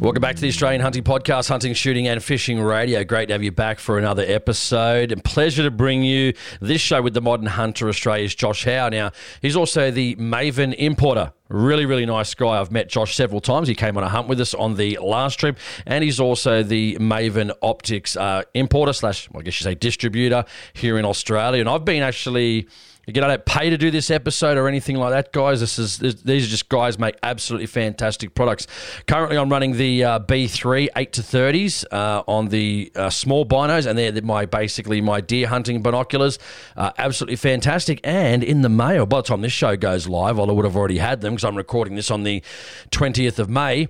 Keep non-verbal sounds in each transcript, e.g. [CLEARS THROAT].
Welcome back to the Australian Hunting Podcast, Hunting, Shooting and Fishing Radio. Great to have you back for another episode. And pleasure to bring you this show with the modern hunter, Australia's Josh Howe. Now, he's also the Maven importer. Really, really nice guy. I've met Josh several times. He came on a hunt with us on the last trip, and he's also the Maven Optics uh, importer slash, well, I guess you say distributor here in Australia. And I've been actually Again, I don't pay to do this episode or anything like that, guys. This is this, these are just guys make absolutely fantastic products. Currently, I'm running the uh, B3 eight to thirties uh, on the uh, small binos, and they're my basically my deer hunting binoculars. Uh, absolutely fantastic. And in the mail, by the time this show goes live, I would have already had them because I'm recording this on the 20th of May.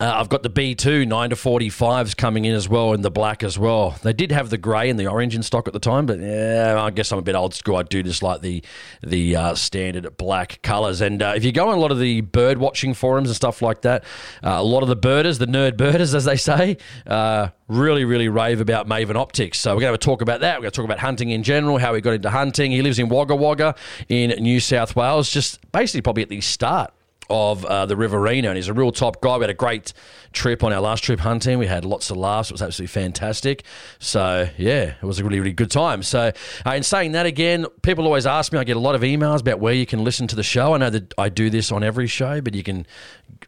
Uh, I've got the B2 9 to 45s coming in as well in the black as well. They did have the grey and the orange in stock at the time, but yeah, I guess I'm a bit old school. I do just like the the uh, standard black colours. And uh, if you go on a lot of the bird watching forums and stuff like that, uh, a lot of the birders, the nerd birders as they say, uh, really, really rave about Maven Optics. So we're going to have a talk about that. We're going to talk about hunting in general, how he got into hunting. He lives in Wagga Wagga in New South Wales, just basically probably at the start of uh, the Riverina, and he's a real top guy. We had a great trip on our last trip hunting. We had lots of laughs. It was absolutely fantastic. So yeah, it was a really really good time. So uh, in saying that again, people always ask me. I get a lot of emails about where you can listen to the show. I know that I do this on every show, but you can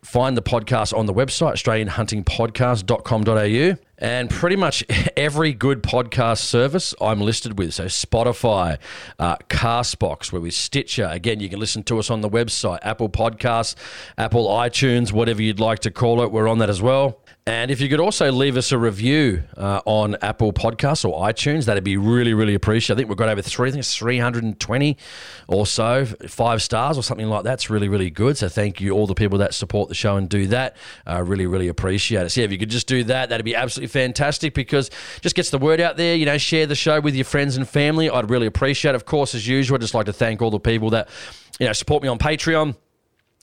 find the podcast on the website australianhuntingpodcast.com.au and pretty much [LAUGHS] every good podcast service I'm listed with. So Spotify, uh, Castbox, where we Stitcher. Again, you can listen to us on the website, Apple Podcasts, Apple iTunes, whatever you'd like to call it. We're on that as well. And if you could also leave us a review uh, on Apple Podcasts or iTunes, that'd be really, really appreciated. I think we've got over three, I think it's 320 or so, five stars or something like that. It's really, really good. So thank you, all the people that support the show and do that. Uh, really, really appreciate it. So yeah, if you could just do that, that'd be absolutely fantastic because just gets the word out there. You know, share the show with your friends and family. I'd really appreciate it. Of course, as usual, I'd just like to thank all the people that, you know, support me on Patreon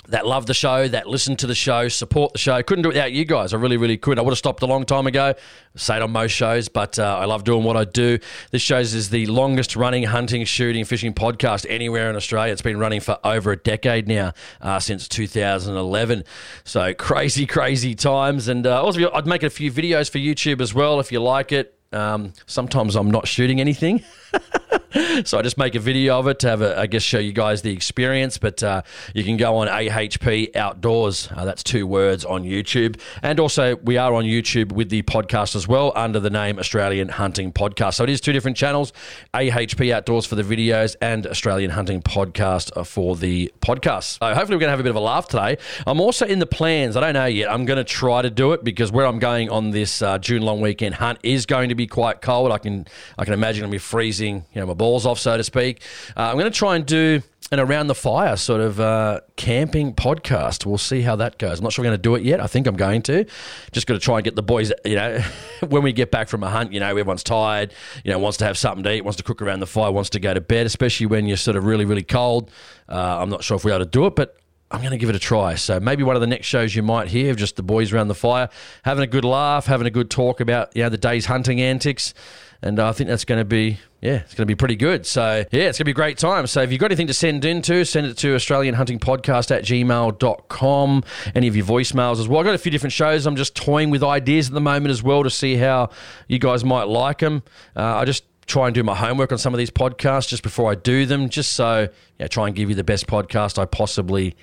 that love the show, that listen to the show, support the show. Couldn't do it without you guys. I really, really could. I would have stopped a long time ago. Say it on most shows, but uh, I love doing what I do. This show is the longest running hunting, shooting, fishing podcast anywhere in Australia. It's been running for over a decade now, uh, since 2011. So crazy, crazy times. And uh, also, I'd make a few videos for YouTube as well if you like it. Um, sometimes I'm not shooting anything. [LAUGHS] so I just make a video of it to have, a, I guess, show you guys the experience. But uh, you can go on AHP Outdoors. Uh, that's two words on YouTube. And also, we are on YouTube with the podcast as well under the name Australian Hunting Podcast. So it is two different channels AHP Outdoors for the videos and Australian Hunting Podcast for the podcast. So hopefully, we're going to have a bit of a laugh today. I'm also in the plans. I don't know yet. I'm going to try to do it because where I'm going on this uh, June long weekend hunt is going to be quite cold. I can I can imagine it'll be freezing, you know, my balls off, so to speak. Uh, I'm going to try and do an around the fire sort of uh, camping podcast. We'll see how that goes. I'm not sure we're going to do it yet. I think I'm going to. Just got to try and get the boys. You know, [LAUGHS] when we get back from a hunt, you know, everyone's tired. You know, wants to have something to eat, wants to cook around the fire, wants to go to bed. Especially when you're sort of really, really cold. Uh, I'm not sure if we're able to do it, but I'm going to give it a try. So maybe one of the next shows you might hear of just the boys around the fire having a good laugh, having a good talk about you know the day's hunting antics, and I think that's going to be yeah, it's going to be pretty good. So, yeah, it's going to be a great time. So, if you've got anything to send in to, send it to AustralianHuntingPodcast Hunting Podcast at gmail.com. Any of your voicemails as well. I've got a few different shows. I'm just toying with ideas at the moment as well to see how you guys might like them. Uh, I just try and do my homework on some of these podcasts just before I do them, just so, yeah, try and give you the best podcast I possibly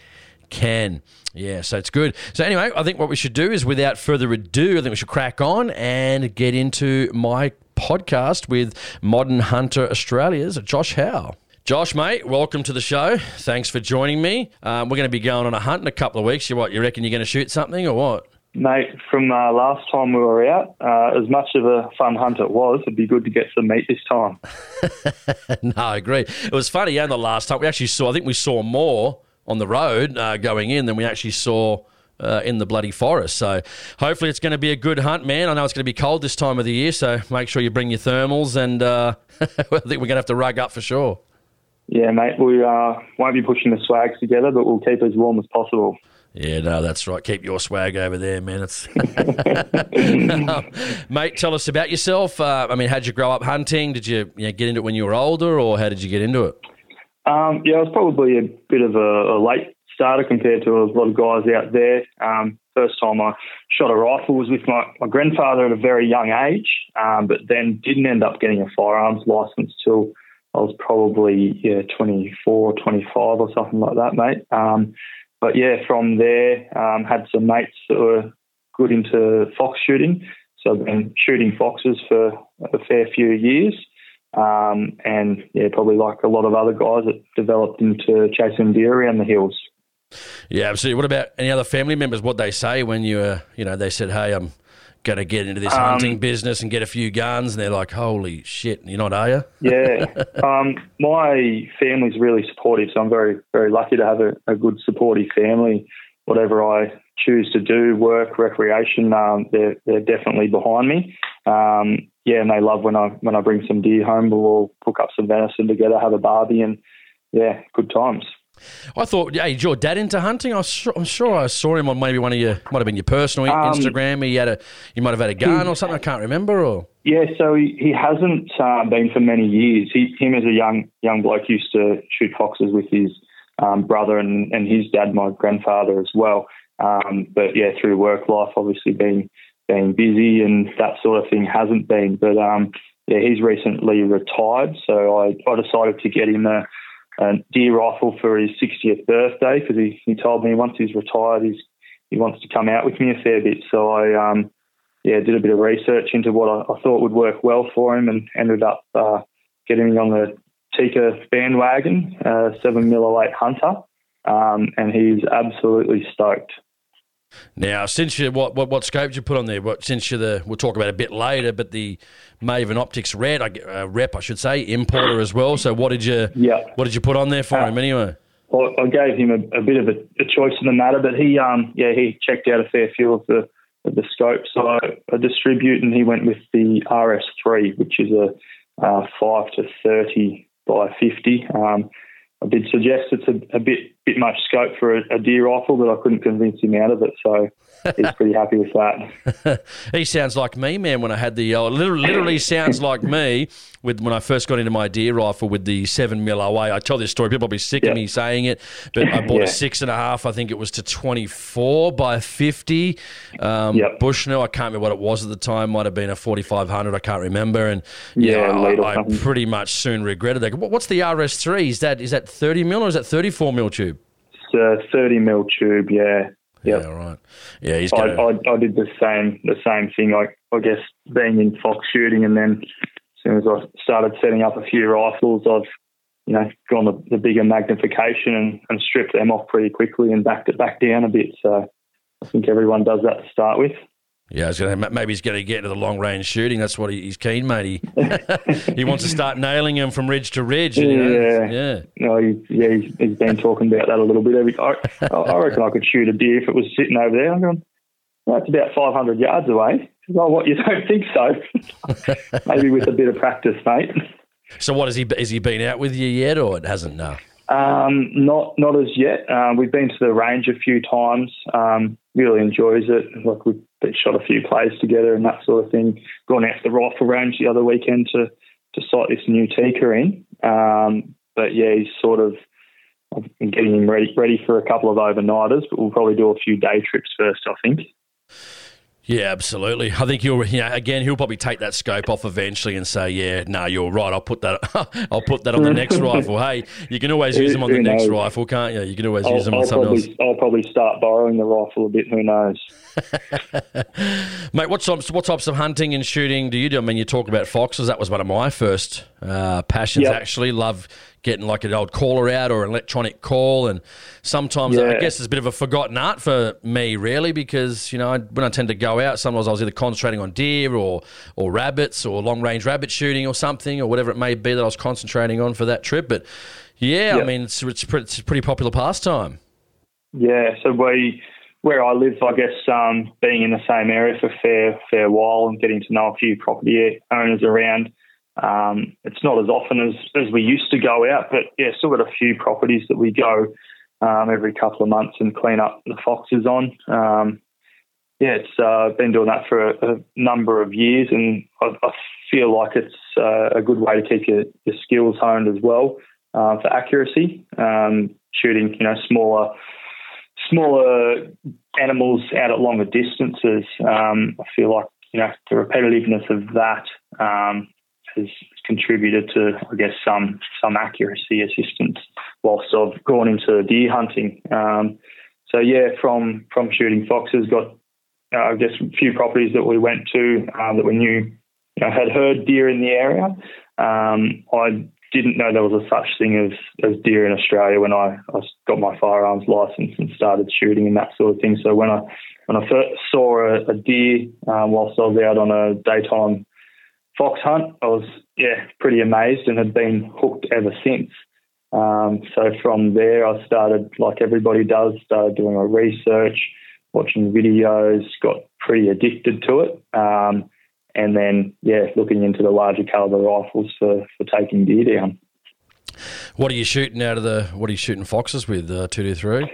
can. Yeah, so it's good. So anyway, I think what we should do is, without further ado, I think we should crack on and get into my podcast with Modern Hunter Australia's Josh Howe. Josh, mate, welcome to the show. Thanks for joining me. Um, we're going to be going on a hunt in a couple of weeks. You what? You reckon you're going to shoot something or what? Mate, from uh, last time we were out, uh, as much of a fun hunt it was, it'd be good to get some meat this time. [LAUGHS] no, I agree. It was funny, yeah, the last time we actually saw, I think we saw more on the road uh, going in than we actually saw uh, in the bloody forest. So hopefully it's going to be a good hunt, man. I know it's going to be cold this time of the year, so make sure you bring your thermals, and uh, [LAUGHS] I think we're going to have to rug up for sure. Yeah, mate. We uh, won't be pushing the swags together, but we'll keep as warm as possible. Yeah, no, that's right. Keep your swag over there, man. It's [LAUGHS] [LAUGHS] mate. Tell us about yourself. Uh, I mean, how'd you grow up hunting? Did you, you know, get into it when you were older, or how did you get into it? Um, yeah, I was probably a bit of a, a, late starter compared to a lot of guys out there. Um, first time I shot a rifle was with my, my grandfather at a very young age, um, but then didn't end up getting a firearms license till I was probably yeah 24, 25 or something like that, mate. Um, but yeah, from there, um, had some mates that were good into fox shooting. So I've been shooting foxes for a fair few years. Um, and yeah, probably like a lot of other guys that developed into chasing deer around the hills. Yeah, absolutely. What about any other family members? What they say when you, uh, you know, they said, "Hey, I'm going to get into this um, hunting business and get a few guns," and they're like, "Holy shit, you're not, are you?" [LAUGHS] yeah, um, my family's really supportive, so I'm very, very lucky to have a, a good supportive family. Whatever I choose to do, work, recreation, um, they're they're definitely behind me. Um, yeah, and they love when I when I bring some deer home. We'll all cook up some venison together, have a barbie, and yeah, good times. I thought, hey, your dad into hunting? I am sure I saw him on maybe one of your, might have been your personal um, Instagram. He had a, you might have had a gun or something. I can't remember. Or yeah, so he, he hasn't uh, been for many years. He, him as a young young bloke used to shoot foxes with his um, brother and, and his dad, my grandfather as well. Um, but yeah, through work life, obviously being being busy and that sort of thing hasn't been. But um, yeah, he's recently retired, so I, I decided to get him a a deer rifle for his 60th birthday because he, he told me once he's retired, he's, he wants to come out with me a fair bit. So I, um, yeah, did a bit of research into what I, I thought would work well for him and ended up uh, getting on the Tikka bandwagon, uh, 7mm Hunter, um, and he's absolutely stoked. Now, since you what what, what scope did you put on there? What since you're the we'll talk about it a bit later, but the Maven Optics Red, I, uh, rep, I should say, importer as well. So what did you yeah. what did you put on there for uh, him anyway? Well, I gave him a, a bit of a, a, choice in the matter, but he um yeah he checked out a fair few of the of the scopes. So I, I distribute, and he went with the RS3, which is a uh, five to thirty by fifty. Um, I did suggest it's a, a, bit bit much scope for a, a, deer rifle, but I couldn't convince him out of it. So he's pretty happy with that. [LAUGHS] he sounds like me, man. When I had the uh, literally, literally sounds like me with when I first got into my deer rifle with the seven mil away. I tell this story, people will be sick of me saying it, but I bought yeah. a six and a half. I think it was to twenty four by fifty. Um, yep. Bushnell, I can't remember what it was at the time. Might have been a forty five hundred. I can't remember. And yeah, yeah I, I pretty much soon regretted that. What's the RS three? Is that is that thirty mil or is that thirty four mil tube? It's a thirty mil tube. Yeah. Yep. Yeah, right. Yeah, he's. Gonna... I, I, I did the same the same thing. I I guess being in fox shooting and then as soon as I started setting up a few rifles, I've you know gone the, the bigger magnification and, and stripped them off pretty quickly and backed it back down a bit. So I think everyone does that to start with. Yeah, gonna, maybe he's going to get into the long range shooting. That's what he's keen, mate. He, [LAUGHS] he wants to start nailing them from ridge to ridge. You know? Yeah, yeah. No, he, yeah, he's, he's been talking about that a little bit. I, I reckon I could shoot a deer if it was sitting over there. I'm going, that's about 500 yards away. Oh, what? You don't think so? [LAUGHS] Maybe with a bit of practice, mate. So, what has he has he been out with you yet, or it hasn't? No. Um, not not as yet. Um, we've been to the range a few times. Um, really enjoys it. Like we've shot a few plays together and that sort of thing. Gone out to the rifle range the other weekend to to sight this new Tikka in. Um, but yeah, he's sort of been getting him ready ready for a couple of overnighters. But we'll probably do a few day trips first, I think. Yeah, absolutely. I think you'll, you know, again, he'll probably take that scope off eventually and say, "Yeah, no, you're right. I'll put that. [LAUGHS] I'll put that on the next [LAUGHS] rifle. Hey, you can always use them on the next rifle, can't you? You can always I'll, use them on I'll something probably, else. I'll probably start borrowing the rifle a bit. Who knows? [LAUGHS] Mate, what types, what types of hunting and shooting do you do? I mean, you talk about foxes. That was one of my first uh, passions. Yep. Actually, love getting like an old caller out or an electronic call. And sometimes yeah. I guess it's a bit of a forgotten art for me, really, because, you know, when I tend to go out, sometimes I was either concentrating on deer or, or rabbits or long range rabbit shooting or something or whatever it may be that I was concentrating on for that trip. But yeah, I mean, it's, it's, pretty, it's a pretty popular pastime. Yeah, so we where I live, I guess um, being in the same area for a fair fair while and getting to know a few property owners around, Um, it's not as often as, as we used to go out, but yeah, still got a few properties that we go um, every couple of months and clean up the foxes on. Um, yeah, it's uh, been doing that for a, a number of years, and I, I feel like it's uh, a good way to keep your, your skills honed as well uh, for accuracy. Um, shooting, you know, smaller smaller animals out at longer distances. Um, I feel like you know the repetitiveness of that um, has contributed to, I guess, some some accuracy assistance whilst I've gone into deer hunting. Um, so yeah, from from shooting foxes, got uh, I guess a few properties that we went to uh, that we knew you know, had heard deer in the area. Um, I didn't know there was a such thing as, as deer in Australia when I, I got my firearms license and started shooting and that sort of thing. So when I when I first saw a, a deer um, whilst I was out on a daytime fox hunt, I was yeah pretty amazed and had been hooked ever since. Um, so from there, I started like everybody does, started doing my research, watching videos, got pretty addicted to it. Um, and then yeah, looking into the larger caliber rifles for, for taking deer down. What are you shooting out of the? What are you shooting foxes with? Uh, two two three.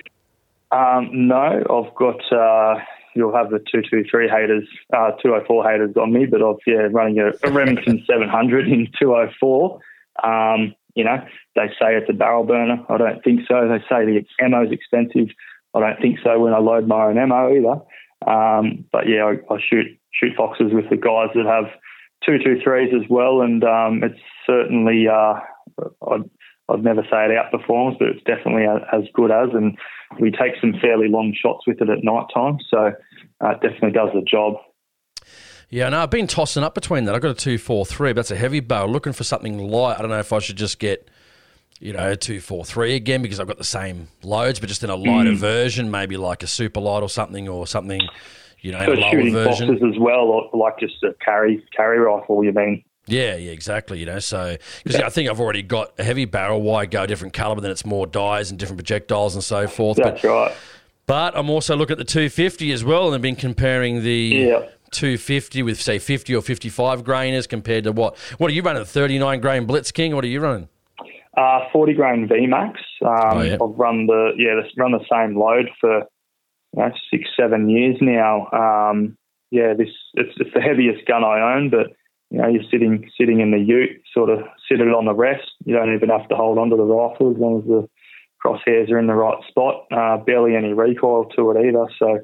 Um, no, I've got. Uh, you'll have the two two three haters, uh, two oh four haters on me, but I've yeah running a, a Remington [LAUGHS] seven hundred in two oh four. Um, you know, they say it's a barrel burner. I don't think so. They say the ammo is expensive. I don't think so when I load my own ammo either. Um, but yeah, I, I, shoot shoot foxes with the guys that have two two threes as well, and um, it's certainly uh, I'd, I'd never say it outperforms, but it's definitely as good as, and we take some fairly long shots with it at night time, so uh, it definitely does the job. Yeah, no, I've been tossing up between that. I've got a two four three, but that's a heavy barrel. Looking for something light. I don't know if I should just get you know, a two four three again because I've got the same loads, but just in a lighter mm. version, maybe like a super light or something, or something, you know, so a lower version boxes as well, or like just a carry carry rifle. You mean? Yeah, yeah, exactly. You know, so because yeah. I think I've already got a heavy barrel. Why go different caliber? Then it's more dies and different projectiles and so forth. That's but, right. But I'm also looking at the 250 as well, and I've been comparing the. Yeah. 250 with say 50 or 55 grainers compared to what? What are you running? 39 grain Blitz King? What are you running? Uh, 40 grain VMAX. Um, oh, yeah. I've run the yeah run the same load for you know, six seven years now. Um, yeah, this it's, it's the heaviest gun I own, but you know you're sitting sitting in the Ute, sort of sit it on the rest. You don't even have to hold onto the rifle as long as the crosshairs are in the right spot. Uh, barely any recoil to it either. So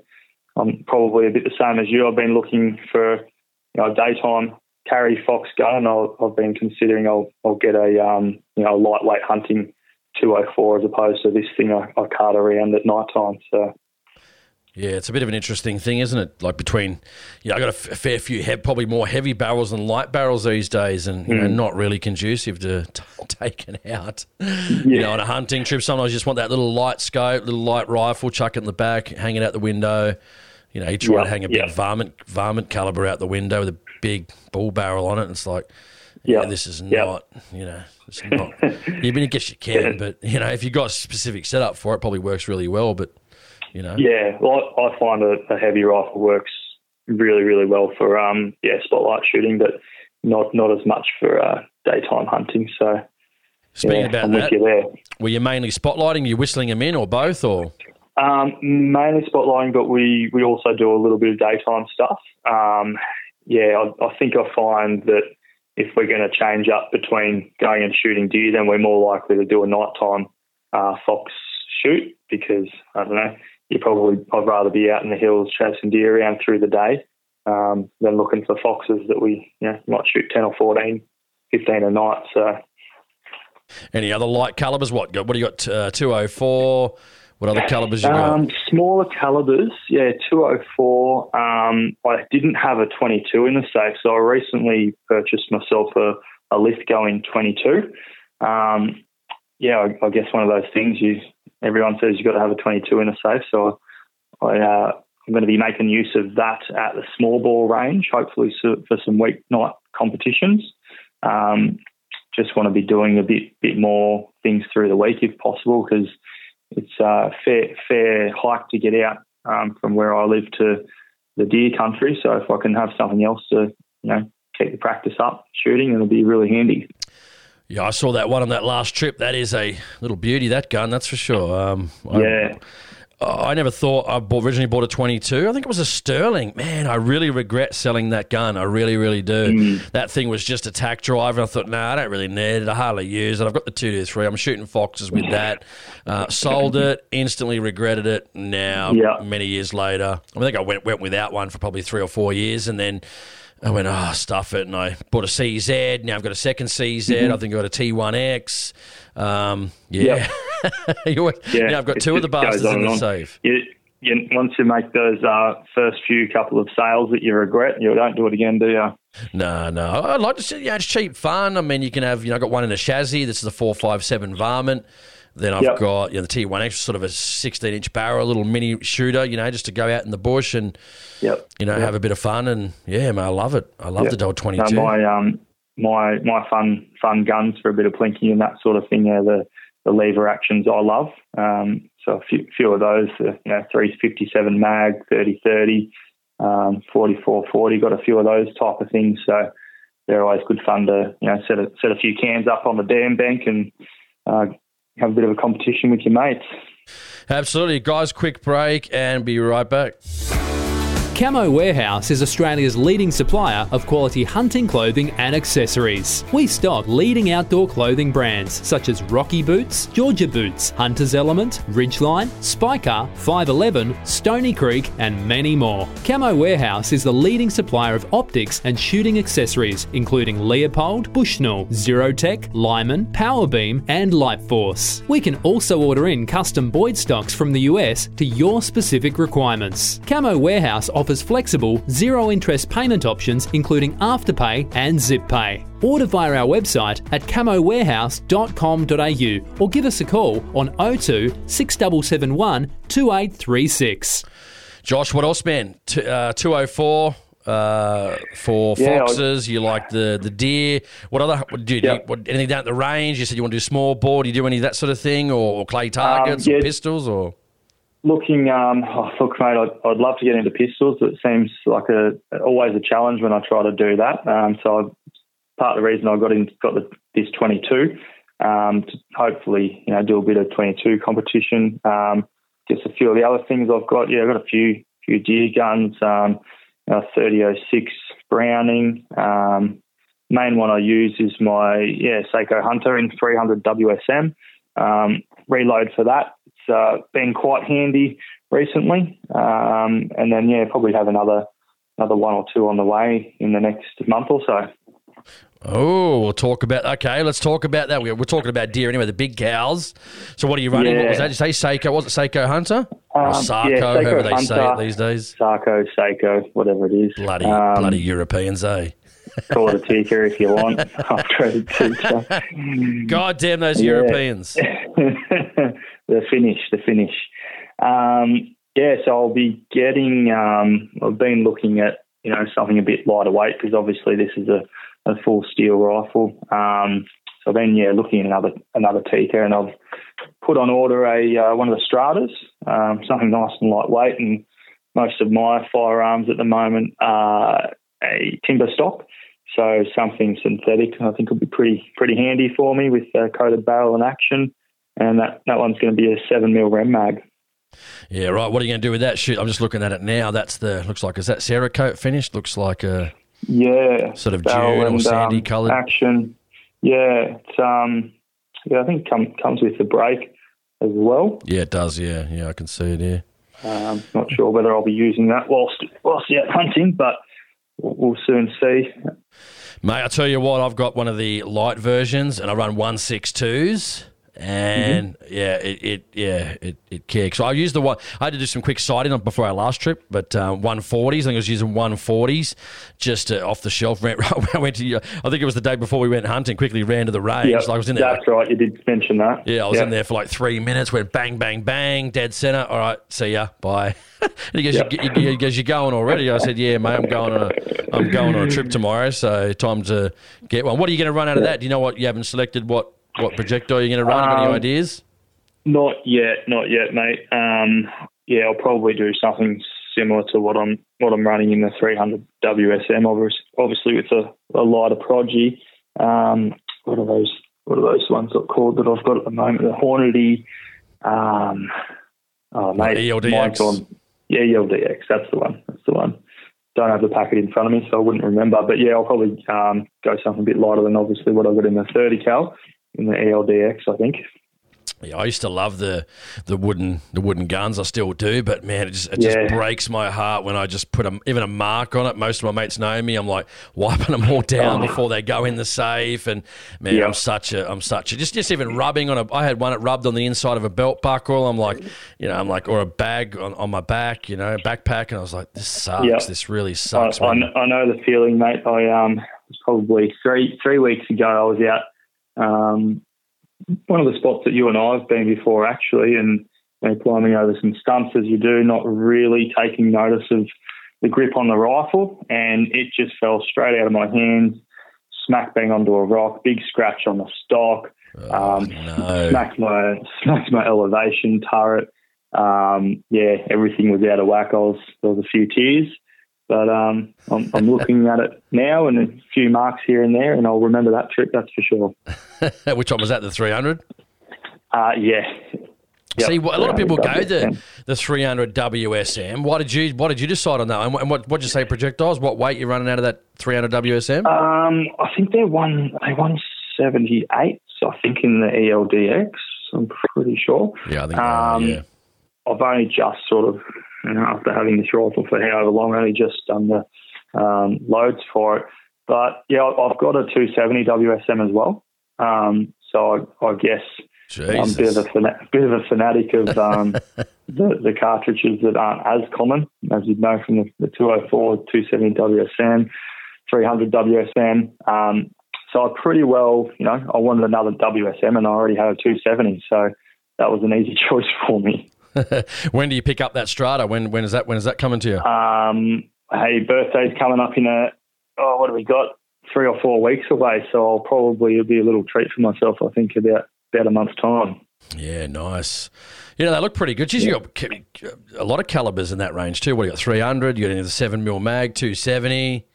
I'm probably a bit the same as you. I've been looking for you know daytime carry fox gun. i have been considering I'll, I'll get a um, you know lightweight hunting 204 as opposed to this thing I, I cart around at night time. So. Yeah, it's a bit of an interesting thing, isn't it? Like between, you know, I got a, f- a fair few, he- probably more heavy barrels than light barrels these days, and you mm. know, hmm. not really conducive to t- [LAUGHS] taking out. Yeah. You know, on a hunting trip, sometimes you just want that little light scope, little light rifle, chuck it in the back, hang it out the window. You know, you try to hang a big varmint varmint caliber out the window with a big bull barrel on it. And it's like, yeah, this is not, you know, it's not. I mean, I guess you can, [LAUGHS] but you know, if you've got a specific setup for it, it probably works really well. But you know, yeah, well, I, find a, a, heavy rifle works really, really well for um, yeah, spotlight shooting, but not not as much for uh, daytime hunting. So. Speaking yeah, about I'm that, you were you mainly spotlighting? You whistling them in, or both, or? Um, mainly spotlighting, but we, we also do a little bit of daytime stuff. Um, yeah, I, I think I find that if we're going to change up between going and shooting deer, then we're more likely to do a nighttime uh, fox shoot because I don't know. You probably I'd rather be out in the hills chasing deer around through the day um, than looking for foxes that we you know, might shoot ten or 14, 15 a night. So, any other light calibers? What? What do you got? Uh, Two oh four. What other calibers you got? Um, smaller calibers, yeah, 204. Um, I didn't have a 22 in the safe, so I recently purchased myself a, a Lithgow in 22. Um, yeah, I, I, guess one of those things. You everyone says you've got to have a 22 in a safe, so I, uh, I'm going to be making use of that at the small bore range, hopefully for some weeknight competitions. Um, just want to be doing a bit bit more things through the week if possible because it's a fair fair hike to get out um, from where I live to the deer country. So if I can have something else to you know keep the practice up shooting, it'll be really handy. Yeah, I saw that one on that last trip. That is a little beauty, that gun, that's for sure. Um, yeah. I, I never thought I bought, originally bought a 22. I think it was a Sterling. Man, I really regret selling that gun. I really, really do. Mm. That thing was just a tack driver. I thought, nah, I don't really need it. I hardly use it. I've got the 223. I'm shooting foxes with that. Uh, sold it, instantly regretted it. Now, Yeah. many years later, I think I went, went without one for probably three or four years and then. I went, oh, stuff it. And I bought a CZ. Now I've got a second CZ. Mm-hmm. I think I've got a T1X. Um, yeah. You [LAUGHS] [LAUGHS] always- Yeah, now I've got two of the bastards in the safe. You, you, once you make those uh, first few couple of sales that you regret, you don't do it again, do you? No, no. I'd like to see, yeah, it's cheap fun. I mean, you can have, you know, I got one in a chassis. This is a 457 varmint. Then I've Yep. got, you know, the T1X, sort of a 16 inch barrel, a little mini shooter, you know, just to go out in the bush and, Yep. you know, Yep. have a bit of fun. And yeah, man, I love it. I love Yep. the old 22. No, my um my my fun fun guns for a bit of plinking and that sort of thing are the the lever actions I love. Um, so a few, few of those, uh, you know, 357 mag, 3030, um, 4440, got a few of those type of things. So they're always good fun to you know set a set a few cans up on the dam bank and uh, have a bit of a competition with your mates. Absolutely. Guys, quick break and be right back. Camo Warehouse is Australia's leading supplier of quality hunting clothing and accessories. We stock leading outdoor clothing brands such as Rocky Boots, Georgia Boots, Hunter's Element, Ridgeline, Spika, 511, Stony Creek, and many more. Camo Warehouse is the leading supplier of optics and shooting accessories, including Leupold, Bushnell, Zerotech, Lyman, Powerbeam, and Lightforce. We can also order in custom Boyd stocks from the US to your specific requirements. Camo Warehouse offers flexible, zero interest payment options, including Afterpay and ZipPay. Order via our website at camowarehouse.com.au or give us a call on 02 6771 2836. Josh, what else, man? T- uh, 204 uh, for Yeah, I- foxes. You like the, the deer. What other, what, do you, do you- what, anything down at the range? You said you want to do small bore. Do you do any of that sort of thing or, or clay targets or yeah. pistols or? Looking, um, oh, look, mate, I'd, I'd love to get into pistols. It seems like a always a challenge when I try to do that. Um, so I, part of the reason I got in, got the, this 22 um, to hopefully you know do a bit of 22 competition. Um, just a few of the other things I've got. Yeah, I've got a few few deer guns. Um, you know, 3006 Browning. Um, main one I use is my yeah Seiko Hunter in 300 WSM. Um, reload for that. Uh, been quite handy recently, um, and then yeah, probably have another another one or two on the way in the next month or so. Oh, we'll talk about. Okay, let's talk about that. We're, we're talking about deer anyway, the big cows. So, what are you running? What was that? Did you say Seiko? Was it Seiko Hunter or Um, Sarko? yeah, Seiko however they say it Hunter. these days. Sarko, Seiko, whatever it is. Bloody, Um, bloody Europeans, eh? [LAUGHS] Call it a Tikka if you want. I've traded Tikka. God damn those Yeah. Europeans. [LAUGHS] the finish, the finish. Um, yeah, so I'll be getting. Um, I've been looking at you know something a bit lighter weight because obviously this is a, a full steel rifle. Um, so then yeah, looking at another another Tikka, and I've put on order a uh, one of the Stratas, um, something nice and lightweight. And most of my firearms at the moment are a timber stock. So something synthetic, I think, would be pretty pretty handy for me with a coated barrel and action. And that, that one's going to be a seven mil rem mag. Yeah, right. What are you going to do with that shit? I'm just looking at it now. That's the looks like is that Cerakote finished? Looks like a Yeah, Sort of June or and, sandy um, coloured? action. Yeah, it's um, yeah, I think come, comes with the brake as well. yeah, it does. Yeah, yeah, I can see it here. Um, not sure whether I'll be using that whilst whilst out hunting, but we'll, we'll soon see. Mate, I tell you what, I've got one of the light versions, and I run one six twos. And yeah, it, it yeah it it kicks. So I used the one. I had to do some quick sighting before our last trip, but um, 140s. I think I was using 140s just uh, off the shelf. [LAUGHS] Ran, I went to. I think it was the day before we went hunting. Quickly ran to the range. Like I was in there. that's right. You did mention that. Yeah, I was in there for like three minutes. Went bang, bang, bang, dead center. All right, see ya, bye. and he goes, Yeah. you, you, he goes, you're going already? I said, yeah, mate, I'm going on a, I'm going on a trip tomorrow, so time to get one. What are you going to run out of that? Do you know what you haven't selected? What what projectile are you're going to run? Have any Um, ideas? Not yet, not yet, mate. Um, yeah, I'll probably do something similar to what I'm what I'm running in the 300 WSM, obviously with a, a lighter proggy. Um, what are those? What are those ones called that I've got at the moment? The Hornady. Um, oh mate, ELDX. Yeah, ELDX. That's the one. That's the one. Don't have the packet in front of me, so I wouldn't remember. But yeah, I'll probably um, go something a bit lighter than obviously what I've got in the 30 cal in the ELDX. I think. Yeah, I used to love the the wooden the wooden guns. I still do, but man, it just it just yeah. breaks my heart when I just put a, even a mark on it. Most of my mates know me. I'm like wiping them all down oh. before they go in the safe, and man, yeah. I'm such a I'm such a just just even rubbing on a. I had one that rubbed on the inside of a belt buckle. I'm like, you know, I'm like or a bag on, on my back, you know, backpack, and I was like, this sucks. Yeah. This really sucks. I, I, I, know the feeling, mate. I um it was probably three three weeks ago. I was out. Um, one of the spots that you and I have been before, actually, and you know, climbing over some stumps as you do, not really taking notice of the grip on the rifle, and it just fell straight out of my hands, smack bang onto a rock, big scratch on the stock, oh, um, no. smacked my [LAUGHS] smacked my elevation turret. Um, yeah, everything was out of whack. I was there was a few tears. But um, I'm, I'm looking at it now and a few marks here and there, and I'll remember that trip, that's for sure. [LAUGHS] Which one was that, the 300? Uh, yeah. Yep. See, a lot of people go the the 300 WSM. Why did you Why did you decide on that? And what what did you say projectiles? What weight you're running out of that 300 WSM? Um, I think they're one they eight. So I think in the ELDX, I'm pretty sure. Yeah, I think. Um, yeah. I've only just sort of after having this rifle for however long, I've only just done the um, loads for it. But yeah, I've got a 270 WSM as well. Um, so I, I guess Jesus. I'm a bit of a, fana- bit of a fanatic of um, [LAUGHS] the, the, cartridges that aren't as common, as you'd know from the, the 204, 270 WSM, 300 WSM. Um, so I pretty well, you know, I wanted another WSM and I already had a 270. So that was an easy [LAUGHS] choice for me. [LAUGHS] when do you pick up that strata? When when is that when is that coming to you? Um, hey, birthday's coming up in a oh, what have we got? Three or four weeks away, so I'll probably it'll be a little treat for myself. I think about about a month's time. Yeah, nice. You know, they look pretty good. Geez, yeah. you got a lot of calibers in that range too. What you got? Three hundred. You got the seven mil mag, two seventy.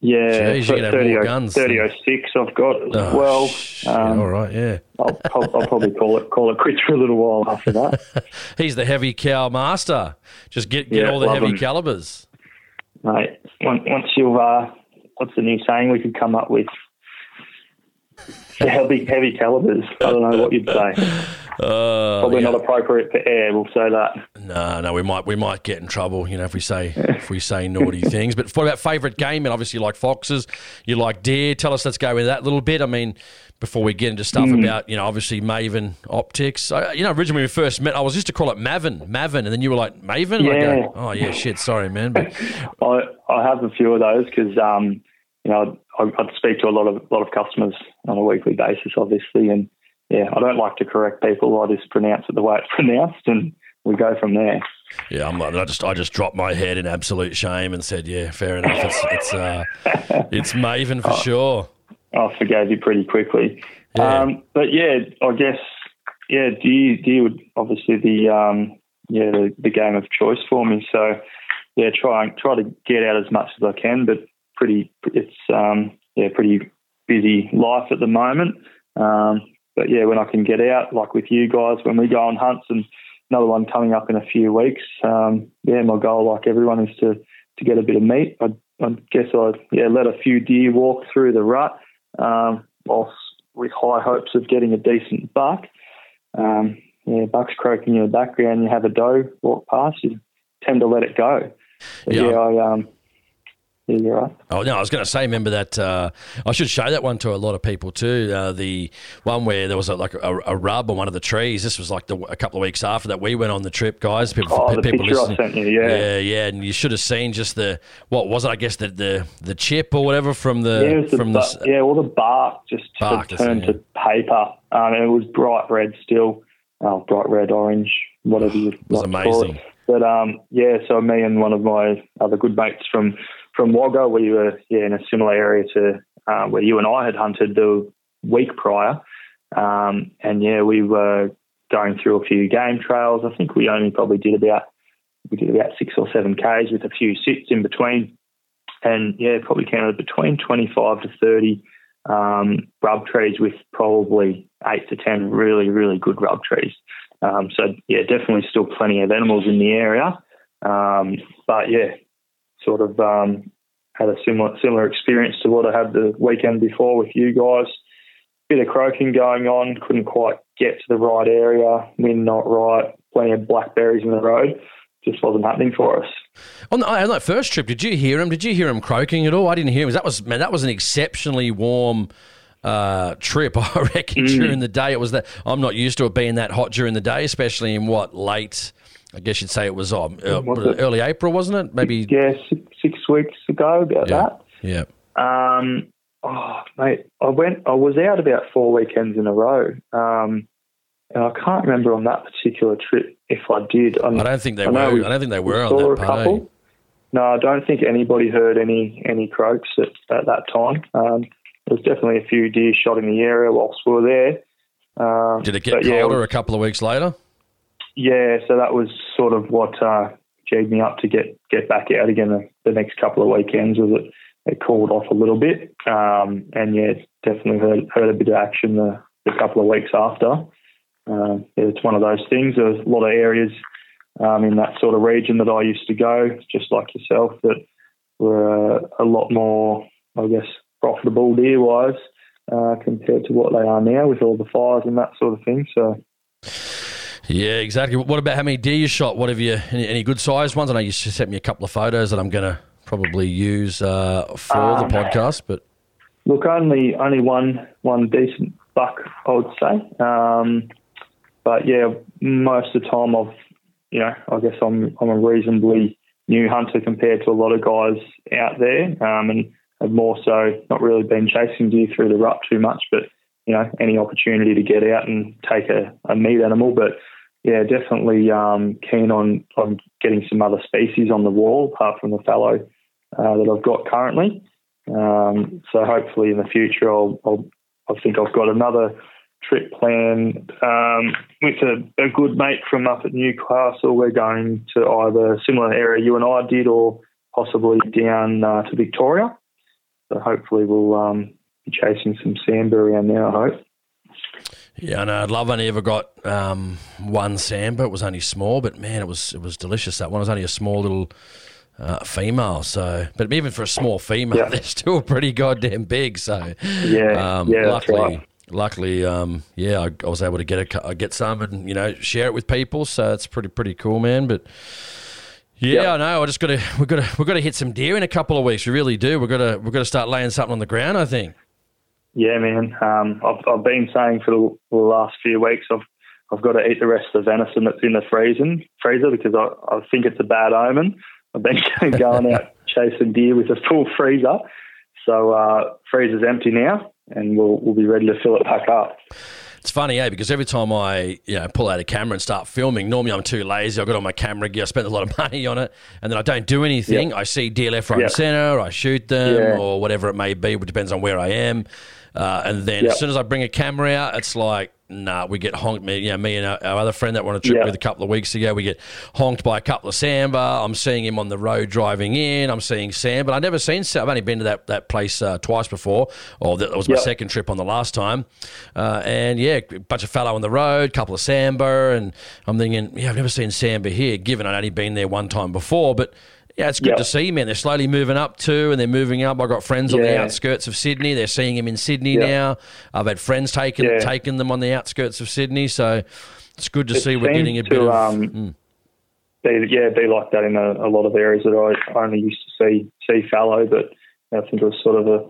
Yeah, Jeez, 30, guns. 3006 I've got oh, well. Um, all right, yeah. I'll, I'll, I'll, probably call it call it quits for a little while after that. [LAUGHS] He's the heavy cow master. Just get get yeah, all the heavy him. calibers. Mate, once you've, uh, what's the new saying we could come up with? Heavy, heavy calibers. I don't know what you'd say. [LAUGHS] Uh, Probably yeah. not appropriate for air. We'll say that. No, no, we might we might get in trouble, you know, if we say if we say naughty [LAUGHS] things. But what about favourite game? And obviously, you like foxes, you like deer. Tell us. Let's go with that a little bit. I mean, before we get into stuff mm. about you know obviously Maven optics. I, you know, originally when we first met, I was used to call it Maven, Maven, and then you were like Maven. Yeah. Go, oh yeah, shit. Sorry, man. But [LAUGHS] I I have a few of those because um you know I, I'd speak to a lot of a lot of customers on a weekly basis, obviously, and yeah, I don't like to correct people. I just pronounce it the way it's [LAUGHS] pronounced, and we go from there. Yeah, I'm, I just I just dropped my head in absolute shame and said, yeah, fair enough. It's it's uh, it's Maven for [LAUGHS] oh, sure. I forgave you pretty quickly. Yeah. Um, but yeah, I guess yeah, do you do you would obviously the um, yeah the, the game of choice for me. So yeah, try try to get out as much as I can, but pretty it's um, yeah pretty busy life at the moment. Um, but yeah, when I can get out, like with you guys, when we go on hunts and another one coming up in a few weeks, um, yeah, my goal, like everyone, is to to get a bit of meat. I, I guess I'd yeah let a few deer walk through the rut, um, whilst with high hopes of getting a decent buck. Um, yeah, bucks croaking in the background, you have a doe walk past, you tend to let it go. But yeah, yeah I um, yeah, you're right. Oh no, I was going to say. Remember that? Uh, I should show that one to a lot of people too. Uh, the one where there was a, like a, a, rub on one of the trees. This was like the, a couple of weeks after that we went on the trip, guys. People, oh, the people picture listening. I sent you, yeah, yeah, yeah. And you should have seen just the what was it? I guess the the, the chip or whatever from the yeah, from the, the yeah, all the bark just bark turned to paper. Um, and it was bright red still. Oh, bright red, orange, whatever [SIGHS] you. It was like amazing. But um, yeah, so me and one of my other good mates from from Wagga, we were yeah in a similar area to uh, where you and I had hunted the week prior, um, and yeah, we were going through a few game trails. I think we only probably did about we did about six or seven Ks with a few sits in between. And yeah, probably counted between 25 to 30 um, rub trees with probably eight to 10 really, really good rub trees. Um, so yeah, definitely still plenty of animals in the area. Um, but yeah, sort of um, had a similar similar experience to what I had the weekend before with you guys. Bit of croaking going on, couldn't quite get to the right area, wind not right, plenty of blackberries in the road. Just wasn't happening for us. On, the, on that first trip, did you hear him? Did you hear him croaking at all? I didn't hear him. That was man, that was an exceptionally warm uh, trip. [LAUGHS] I reckon mm. during the day it was that. I'm not used to it being that hot during the day, especially in what late. I guess you'd say it was, um, uh, was it? early April, wasn't it? Maybe yeah, six, six weeks ago about yeah. that. Yeah. Um, oh mate, I went. I was out about four weekends in a row. Um, and I can't remember on that particular trip if I did. I'm, I do not think they I were. I don't think they were on that couple. No, I don't think anybody heard any any croaks at, at that time. Um, there was definitely a few deer shot in the area whilst we were there. Um, Did it get colder yeah, a couple of weeks later? Yeah, so that was sort of what uh, me up to get get back out again the, the next couple of weekends. Was it it cooled off a little bit, um, and yeah, definitely heard heard a bit of action the, the couple of weeks after. Uh, it's one of those things. There's a lot of areas um, in that sort of region that I used to go, just like yourself, that were uh, a lot more, I guess, profitable deer wise uh, compared to what they are now with all the fires and that sort of thing. So. Yeah, exactly. What about how many deer you shot? What have you any, any good sized ones? I know you sent me a couple of photos that I'm going to probably use uh, for um, the podcast, but look, only only one one decent buck, I would say. Um, but yeah, most of the time I've, you know, I guess I'm I'm a reasonably new hunter compared to a lot of guys out there, um, and have more so not really been chasing deer through the rut too much, but you know, any opportunity to get out and take a, a meat animal. But yeah, definitely um, keen on on getting some other species on the wall apart from the fallow uh, that I've got currently. Um, so hopefully in the future, I'll, I'll I think I've got another trip planned um, with a, a, good mate from up at Newcastle. We're going to either a similar area you and I did, or possibly down uh, to Victoria. So hopefully we'll um, be chasing some sambar around there. I hope. Yeah, I know. I'd love. I never got um, one sambar. It was only small, but man, it was it was delicious. That one was only a small little uh, female. So, but even for a small female, yeah. [LAUGHS] they're still pretty goddamn big. So, yeah, um, yeah, luckily, right luckily, um, yeah, I, I, was able to get a get some and you know share it with people. So it's pretty pretty cool, man. But yeah, yep. I know. I just got to we've got to we've got to hit some deer in a couple of weeks. We really do. We've got to we've got to start laying something on the ground. I think. Yeah, man. Um, I've I've been saying for the, last few weeks I've I've got to eat the rest of the venison that's in the freezing freezer because I, I think it's a bad omen. I've been [LAUGHS] going out chasing deer with a full freezer. So uh, freezer's empty now, and we'll we'll be ready to fill it back up. It's funny, eh? Because every time I you know pull out a camera and start filming, normally I'm too lazy. I got on my camera gear, I spent a lot of [LAUGHS] money on it, and then I don't do anything. Yep. I see deer left, right, yep. and center. I shoot them or whatever it may be. It depends on where I am. Uh, and then yep. as soon as I bring a camera out, it's like nah, we get honked. Me, you know, me and our, our other friend that went on a trip yeah. with a couple of weeks ago, we get honked by a couple of sambar. I'm seeing him on the road driving in. I'm seeing Sam, but I've never seen Sam. I've only been to that, that place uh, twice before, or that was my yep. second trip on the last time. Uh, and yeah, a bunch of fallow on the road, couple of sambar, and I'm thinking, yeah, I've never seen sambar here, given I'd only been there one time before, but yeah, it's good yep. to see, man. They're slowly moving up too, and they're moving up. I've got friends on the outskirts of Sydney. They're seeing him in Sydney yep. now. I've had friends taking yeah. taking them on the outskirts of Sydney, so it's good to it see we're getting a to, bit of. Um, mm. be, yeah, be like that in a, a, lot of areas that I only used to see see fallow, but I think it was sort of a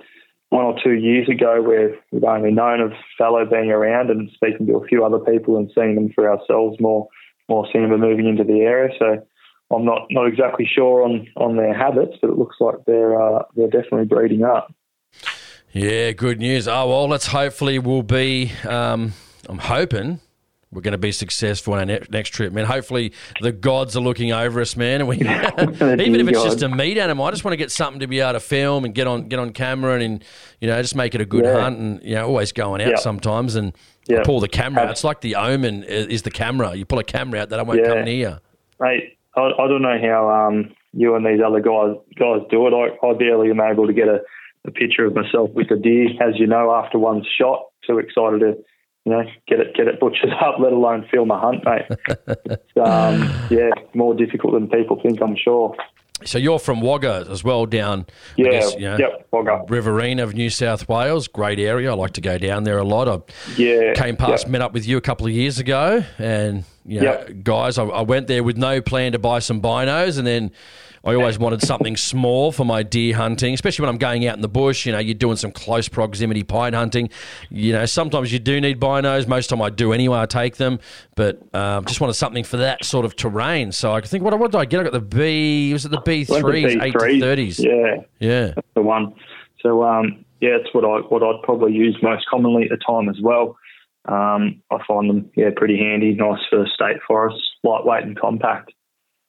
one or two years ago where we've only known of fallow being around and speaking to a few other people and seeing them for ourselves more more seeing them moving into the area. So I'm not not exactly sure on on their habits, but it looks like they're uh, they're definitely breeding up. Yeah, good news. Oh well, let's hopefully we'll be. Um, I'm hoping we're going to be successful on our ne- next trip, man. Hopefully the gods are looking over us, man. And we, [LAUGHS] [LAUGHS] even if it's just a meat animal, I just want to get something to be able to film and get on get on camera and, and you know just make it a good yeah. hunt and you know always going out sometimes and pull the camera. It's like the omen is the camera. You pull a camera out, that I won't come near. You. Right I, I don't know how um, you and these other guys guys do it. I, I barely am able to get a, a picture of myself with a deer, as you know, after one shot. Too excited to you know, get it get it butchered [LAUGHS] up, let alone film a hunt, mate. [LAUGHS] um, yeah, more difficult than people think, I'm sure. So you're from Wagga as well, down yeah, guess, you know, yep, Wagga. Riverina of New South Wales, great area. I like to go down there a lot. I yeah, came past, yep. met up with you a couple of years ago, and you know, yep. guys, I, I, went there with no plan to buy some binos, and then I always wanted something small for my deer hunting, especially when I'm going out in the bush. You know, you're doing some close proximity pine hunting. You know, sometimes you do need binos. Most of the time I do anyway. I take them, but um, just wanted something for that sort of terrain. So I think what, what did I get? I got the B. Was it the B threes, eight to thirties? Yeah, yeah, that's the one. So um, yeah, it's what I what I'd probably use most commonly at the time as well. Um, I find them yeah pretty handy, nice for state forests, lightweight and compact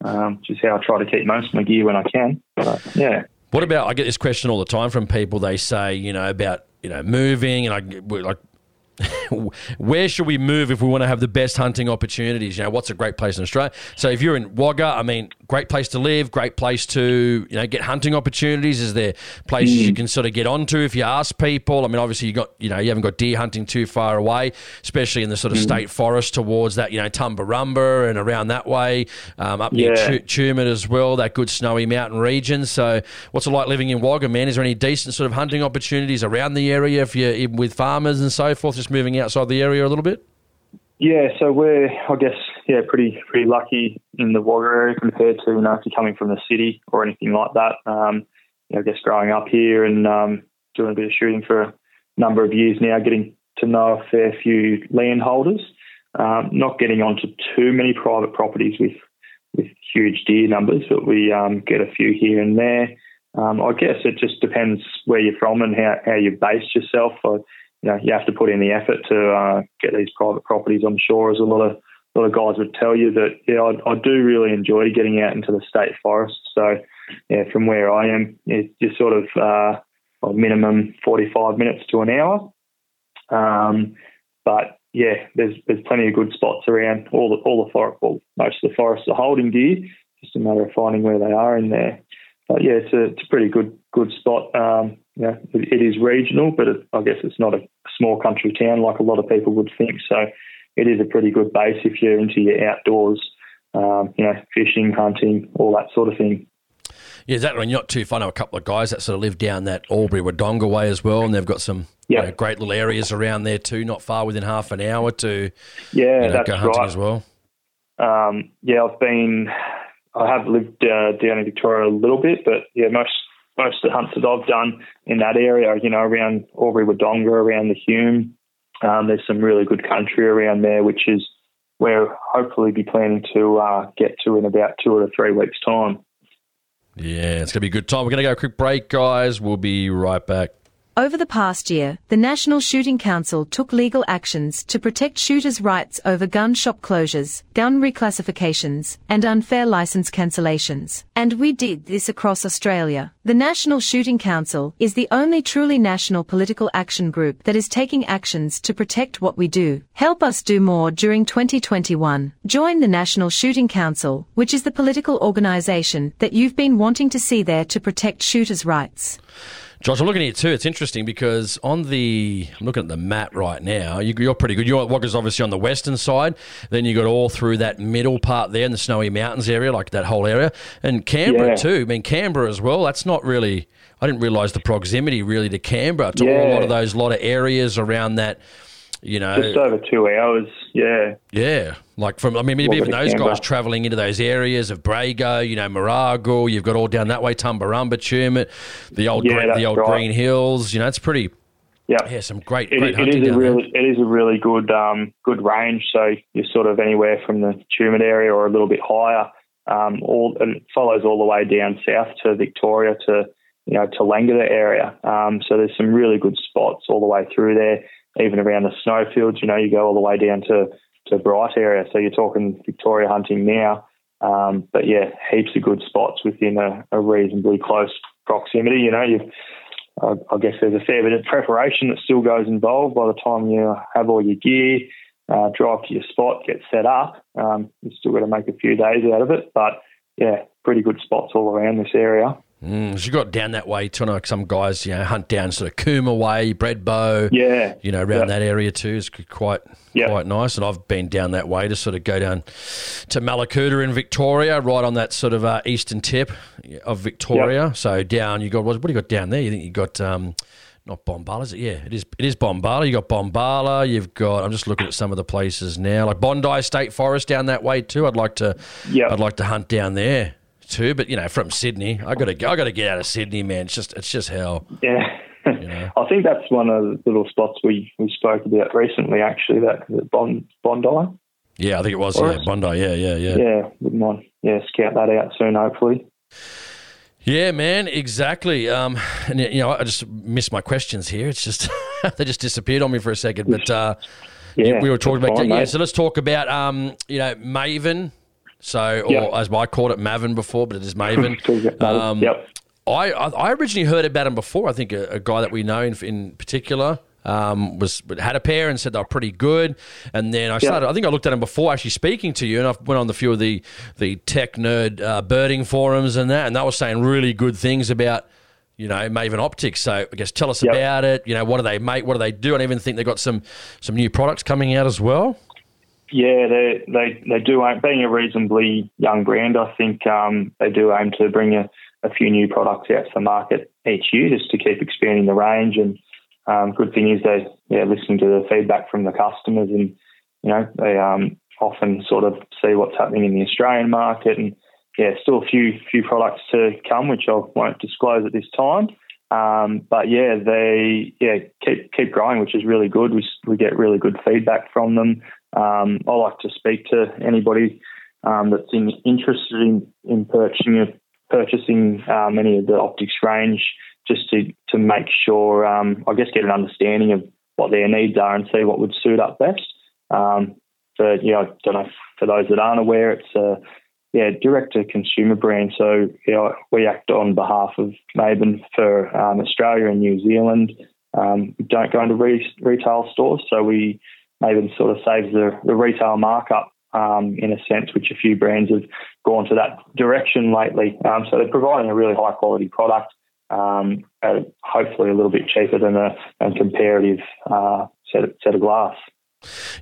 um, which is how I try to keep most of my gear when I can. But, yeah. What about? I get this question all the time from people. They say, you know, about you know moving, and I like [LAUGHS] [LAUGHS] where should we move if we want to have the best hunting opportunities? You know, what's a great place in Australia? So if you're in Wagga, I mean, great place to live, great place to you know get hunting opportunities. Is there places mm. you can sort of get onto if you ask people? I mean, obviously you got you know you haven't got deer hunting too far away, especially in the sort of mm. state forest towards that you know Tumbarumba and around that way, um, up near yeah. Tumut as well, that good snowy mountain region. So what's it like living in Wagga, man? Is there any decent sort of hunting opportunities around the area if you're with farmers and so forth? Just moving outside the area a little bit? Yeah, so we're, I guess, yeah, pretty pretty lucky in the Wagga area compared to you know if you're coming from the city or anything like that. Um, you know, I guess growing up here and um, doing a bit of shooting for a number of years now, getting to know a fair few landholders, um, not getting onto too many private properties with with huge deer numbers, but we um, get a few here and there. Um, I guess it just depends where you're from and how, how you base yourself. I, you know, you have to put in the effort to uh, get these private properties. I'm sure, as a lot of a lot of guys would tell you that yeah, I, I do really enjoy getting out into the state forest. So yeah, from where I am, it's just sort of uh, a minimum 45 minutes to an hour. Um, but yeah, there's there's plenty of good spots around all the all the forest. Well, most of the forests are holding deer. Just a matter of finding where they are in there. But yeah, it's a it's a pretty good good spot. Um, yeah, it, it is regional, but it, I guess it's not a small country town like a lot of people would think. So it is a pretty good base if you're into your outdoors, um, you know, fishing, hunting, all that sort of thing. Yeah, exactly. And you're not too far. I know a couple of guys that sort of live down that Albury Wodonga way as well, and they've got some yep. you know, great little areas around there too, not far within half an hour to yeah, you know, that's go hunting right. as well. Um, yeah, I've been, I have lived uh, down in Victoria a little bit, but yeah, most most of the hunts that I've done in that area, you know, around Albury Wodonga, around the Hume, um, there's some really good country around there, which is where hopefully be planning to uh, get to in about two or three weeks' time. Yeah, it's going to be a good time. We're going to go a quick break, guys. We'll be right back. Over the past year, the National Shooting Council took legal actions to protect shooters' rights over gun shop closures, gun reclassifications, and unfair license cancellations. And we did this across Australia. The National Shooting Council is the only truly national political action group that is taking actions to protect what we do. Help us do more during 2021. Join the National Shooting Council, which is the political organisation that you've been wanting to see there to protect shooters' rights. Josh, I'm looking at it too. It's interesting because on the, I'm looking at the map right now. You, are pretty good. You're Wagga's obviously on the western side. Then you got all through that middle part there in the Snowy Mountains area, like that whole area, and Canberra yeah. too. I mean Canberra as well. That's not really. I didn't realise the proximity really to Canberra to yeah. a lot of those lot of areas around that you know, just over two hours. Yeah, yeah. Like from, I mean, even those Canberra. guys travelling into those areas of Bago, you know, Maragle. You've got all down that way, Tumbarumba, Tumut, the old, yeah, green, the old right. Green Hills. You know, it's pretty. Yeah, yeah, some great. It, great it is a really, there. it is a really good, um, good range. So you're sort of anywhere from the Tumut area or a little bit higher. Um, all and it follows all the way down south to Victoria to you know to Langara area. Um, so there's some really good spots all the way through there even around the snowfields. You know, you go all the way down to to Bright area. So you're talking Victoria hunting now. Um, but yeah, heaps of good spots within a, a reasonably close proximity. You know, you I, I guess there's a fair bit of preparation that still goes involved by the time you have all your gear, uh, drive to your spot, get set up. Um, you've still got to make a few days out of it, but yeah, pretty good spots all around this area. Mm, you got down that way too. Know some guys, you know, hunt down sort of Cooma way, Bredbo. Yeah, you know, around that area too is quite quite nice. And I've been down that way to sort of go down to Mallacoota in Victoria, right on that sort of uh, eastern tip of Victoria. So down, you got what, what do you got down there? You think you got um, not Bombala, is it? Yeah, it is. It is Bombala. You got Bombala. You've got. I'm just looking at some of the places now, like Bondi State Forest down that way too. I'd like to. Yeah. I'd like to hunt down there too. But you know, from Sydney, I got to I got to get out of Sydney, man. It's just it's just hell. Yeah. You know? [LAUGHS] I think that's one of the little spots we, we spoke about recently. Actually, that Bond, Bondi. Yeah, I think it was. Yeah, Bondi. Yeah, yeah, yeah. Yeah, wouldn't mind. Yeah, scout that out soon, hopefully. Yeah, man, exactly. Um, and you know, I just missed my questions here. It's just [LAUGHS] they just disappeared on me for a second. But uh, yeah, we were talking about fine, yeah. So let's talk about um, you know, Maven so, or yep. as I called it, Maven before, but it is [CLEARS THROAT] Maven. um, yep. I, I originally heard about him before. I think a, a guy that we know in, in particular um, was had a pair and said they were pretty good. And then I started. I think I looked at him before actually speaking to you, and I went on the few of the the tech nerd uh, birding forums and that, and they were saying really good things about you know Maven Optics. So I guess tell us yep. about it. You know, what do they make? What do they do? And even think they've got some some new products coming out as well. Yeah, they they they do aim, being a reasonably young brand. I think um, they do aim to bring a, a, few new products out to the market each year, just to keep expanding the range. And um, good thing is they yeah listening to the feedback from the customers, and you know they um, often sort of see what's happening in the Australian market, and yeah, still a few few products to come, which I won't disclose at this time. Um, but yeah, they yeah keep keep growing, which is really good. We we get really good feedback from them. Um, I like to speak to anybody um, that's in, interested in, in purchasing purchasing um, any of the optics range, just to to make sure um, I guess get an understanding of what their needs are and see what would suit up best. Um, but yeah, I don't know for those that aren't aware, it's a yeah direct to consumer brand. So yeah, we act on behalf of Maven for um, Australia and New Zealand. Um, we don't go into re- retail stores, so we maybe sort of saves the, the retail markup um, in a sense, which a few brands have gone to that direction lately. Um, so they're providing a really high quality product, um, hopefully a little bit cheaper than a, a comparative uh, set, of, set of glass.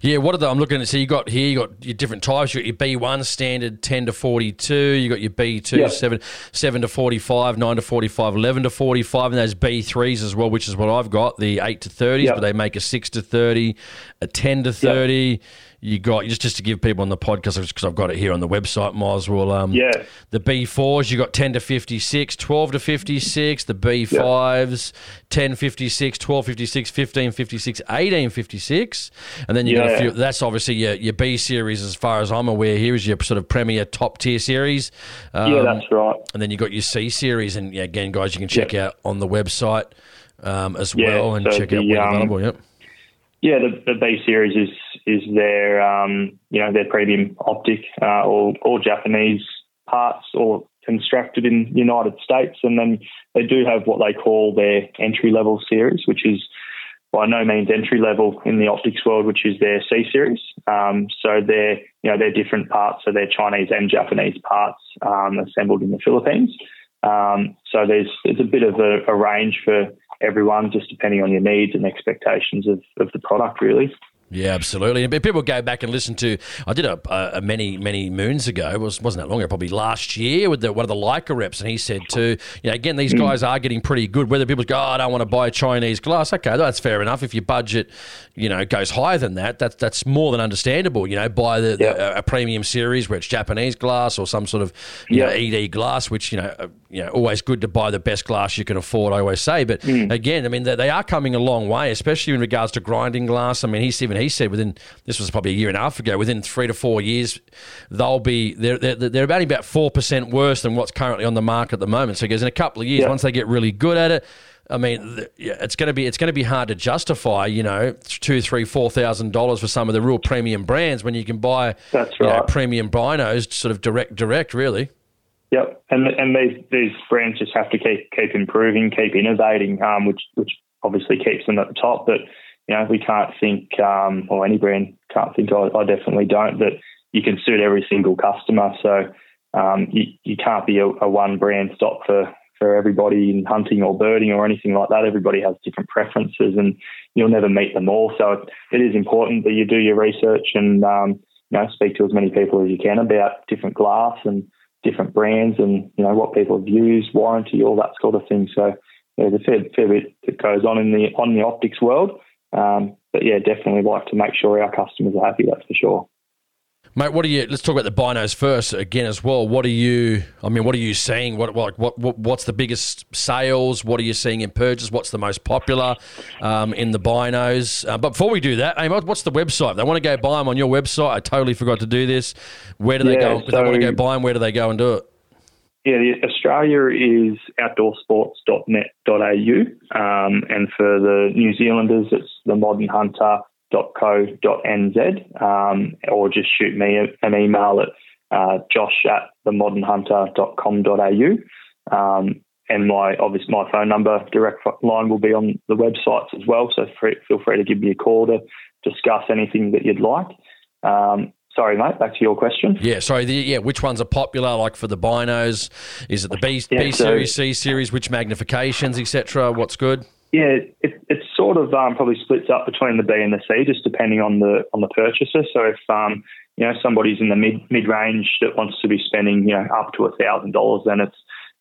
Yeah, what are the? I'm looking at. So you got here. You got your different types. You got your B1 standard, 10 to 42. You got your B2, yep. 7, 7 to 45, 9 to 45, 11 to 45, and those B3s as well, which is what I've got. The 8 to 30s, yep. but they make a 6 to 30, a 10 to 30. Yep you got just just to give people on the podcast because I've got it here on the website. Might as well. Um, yeah. The B fours you got ten to 56, 12 to fifty six. The B fives yeah. 10 56, 12 56, 15 56, 18 56, and then you yeah. got a few. That's obviously your your B series as far as I'm aware. Here is your sort of premier top tier series. Um, yeah, that's right. And then you got your C series, and yeah, again, guys, you can check yeah. out on the website um, as well and so check the, out what's um, available. Yep. Yeah, the, the B series is is their um, you know their premium optic, uh, all all Japanese parts, all constructed in the United States, and then they do have what they call their entry level series, which is by no means entry level in the optics world, which is their C series. Um, so they're you know they're different parts, so they're Chinese and Japanese parts um, assembled in the Philippines. Um, so there's there's a bit of a, a range for everyone, just depending on your needs and expectations of, of the product, really. Yeah, absolutely. And people go back and listen to. I did a, a, many many moons ago. It was wasn't that long ago, probably last year with the, one of the Leica reps, and he said too. You know, again, these mm. guys are getting pretty good. Whether people go, oh, I don't want to buy a Chinese glass. Okay, that's fair enough. If your budget, you know, goes higher than that, that's that's more than understandable. You know, buy the, yep. the a premium series where it's Japanese glass or some sort of you yep. know, ED glass, which you know, uh, you know, always good to buy the best glass you can afford. I always say, but mm. again, I mean, they, they, are coming a long way, especially in regards to grinding glass. I mean, he's even he said within this was probably a year and a half ago, within three to four years, they'll be they're they're, they're about about four percent worse than what's currently on the market at the moment. So, because in a couple of years, yeah. once they get really good at it. I mean, it's going to be it's going to be hard to justify, you know, two, three, four thousand dollars for some of the real premium brands when you can buy That's right. You know, premium binos sort of direct, direct, really. Yep, and and these these brands just have to keep keep improving, keep innovating, um, which which obviously keeps them at the top. But you know, we can't think, um, or any brand can't think. I, I definitely don't that you can suit every single customer. So um, you, you can't be a, a one brand stop for for everybody in hunting or birding or anything like that. Everybody has different preferences, and you'll never meet them all. So it, is important that you do your research and um, you know speak to as many people as you can about different glass and different brands, and you know what people have used, warranty, all that sort of thing. So there's a fair, fair bit that goes on in the on the optics world. Um, but yeah, definitely like to make sure our customers are happy. That's for sure. Mate, what are you? Let's talk about the binos first again as well. What are you? I mean, what are you seeing? What what what, what what's the biggest sales? What are you seeing in purchase? What's the most popular um, in the binos? Uh, but before we do that, hey, what's the website? They want to go buy them on your website. I totally forgot to do this. Where do they Yeah, go? If they want to go buy them, where do they go and do it? Yeah, the Australia is outdoorsports.net.au, um, and for the New Zealanders, it's themodernhunter.co.nz, um, or just shoot me an email at uh, josh at themodernhunter.com.au. Um, and my obviously my phone number, direct line, will be on the websites as well. So free, feel free to give me a call to discuss anything that you'd like. Um, sorry, mate. Back to your question. Yeah, sorry. The, yeah, which ones are popular? Like for the binos, is it the B, [LAUGHS] Yeah, B so- series, C series? Which magnifications, etc.? What's good? Yeah, it, it sort of um, probably splits up between the B and the C, just depending on the on the purchaser. So if um, you know somebody's in the mid mid range that wants to be spending you know up to a thousand dollars, then it's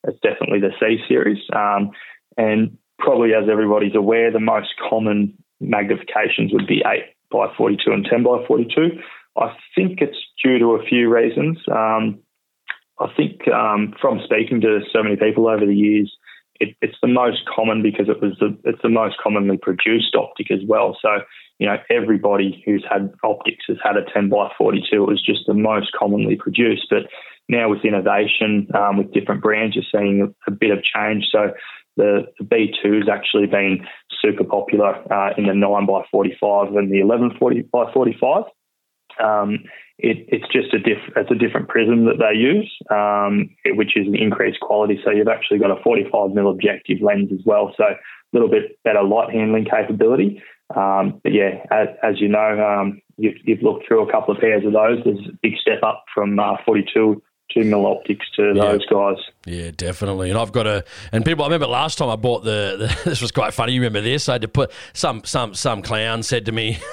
it's definitely the C series. Um, and probably as everybody's aware, the most common magnifications would be eight by forty two and ten by forty two. I think it's due to a few reasons. Um, I think um, from speaking to so many people over the years, it, it's the most common because it was the it's the most commonly produced optic as well. So you know everybody who's had optics has had a 10 by 42. It was just the most commonly produced. But now with innovation, um, with different brands, you're seeing a, bit of change. So the, the B2 has actually been super popular uh, in the 9 by 45 and the 11 40 by 45. Um, it, it's just a diff, it's a different prism that they use, um, which is an increased quality. So you've actually got a 45 mil objective lens as well, so a little bit better light handling capability. Um, but yeah, as, as you know, um, you've, you've looked through a couple of pairs of those. There's a big step up from uh, 42 two mil optics to Yeah. those guys. Yeah, definitely. And I've got a and people. I remember last time I bought the, the. [LAUGHS] This was quite funny. You remember this? I had to put some some some clown said to me. [LAUGHS]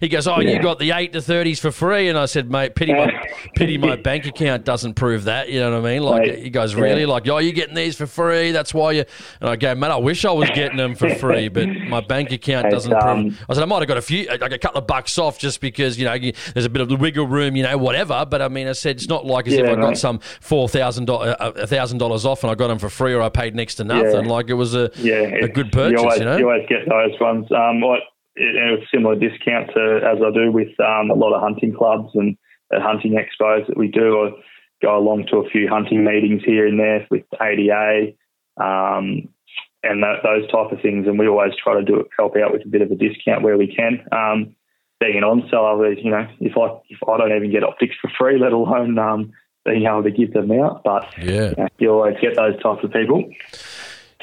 he goes, "Oh, you got the eight to thirties for free," and I said, "Mate, pity my [LAUGHS] pity my bank account doesn't prove that." You know what I mean? Like, Right. he goes, "Really? Yeah. Like, oh, you're getting these for free? That's why you." And I go, "Man, I wish I was getting them for free, but my bank account It's, doesn't um, prove." I said, "I might have got a few, like a couple of bucks off, just because you know you- there's a bit of wiggle room, you know, whatever." But I mean, I said it's not like as if Yeah, I got mate. some four thousand dollars, a thousand dollars off, and I got them for free, or I paid next to nothing. Yeah. Like it was a Yeah, a good purchase, You always, you know. always get those ones. Um, what it similar discount to as I do with um, a lot of hunting clubs and at hunting expos that we do. I go along to a few hunting meetings here and there with ADA um, and that, those type of things, and we always try to do help out with a bit of a discount where we can. Um, being an on seller, you know, if I if I don't even get optics for free, let alone um, being able to give them out, but Yeah. you, know, you always get those types of people.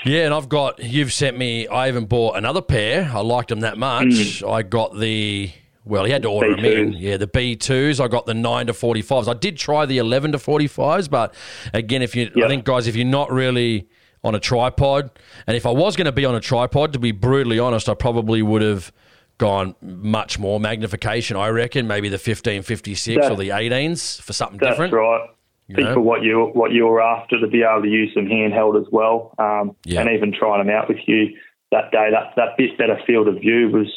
Yeah, and I've got you've sent me. I even bought another pair. I liked them that much. Mm. I got the well, he had to order them in. Yeah, the B twos. I got the nine to forty fives. I did try the eleven to forty fives, but again, if you, I think guys, if you're not really on a tripod, and if I was going to be on a tripod, to be brutally honest, I probably would have gone much more magnification. I reckon maybe the fifteen fifty six or That- the eighteens for something That's different. right. You think know? for what you what you were after to be able to use them handheld as well, um, Yeah. and even trying them out with you that day. That that bit better field of view was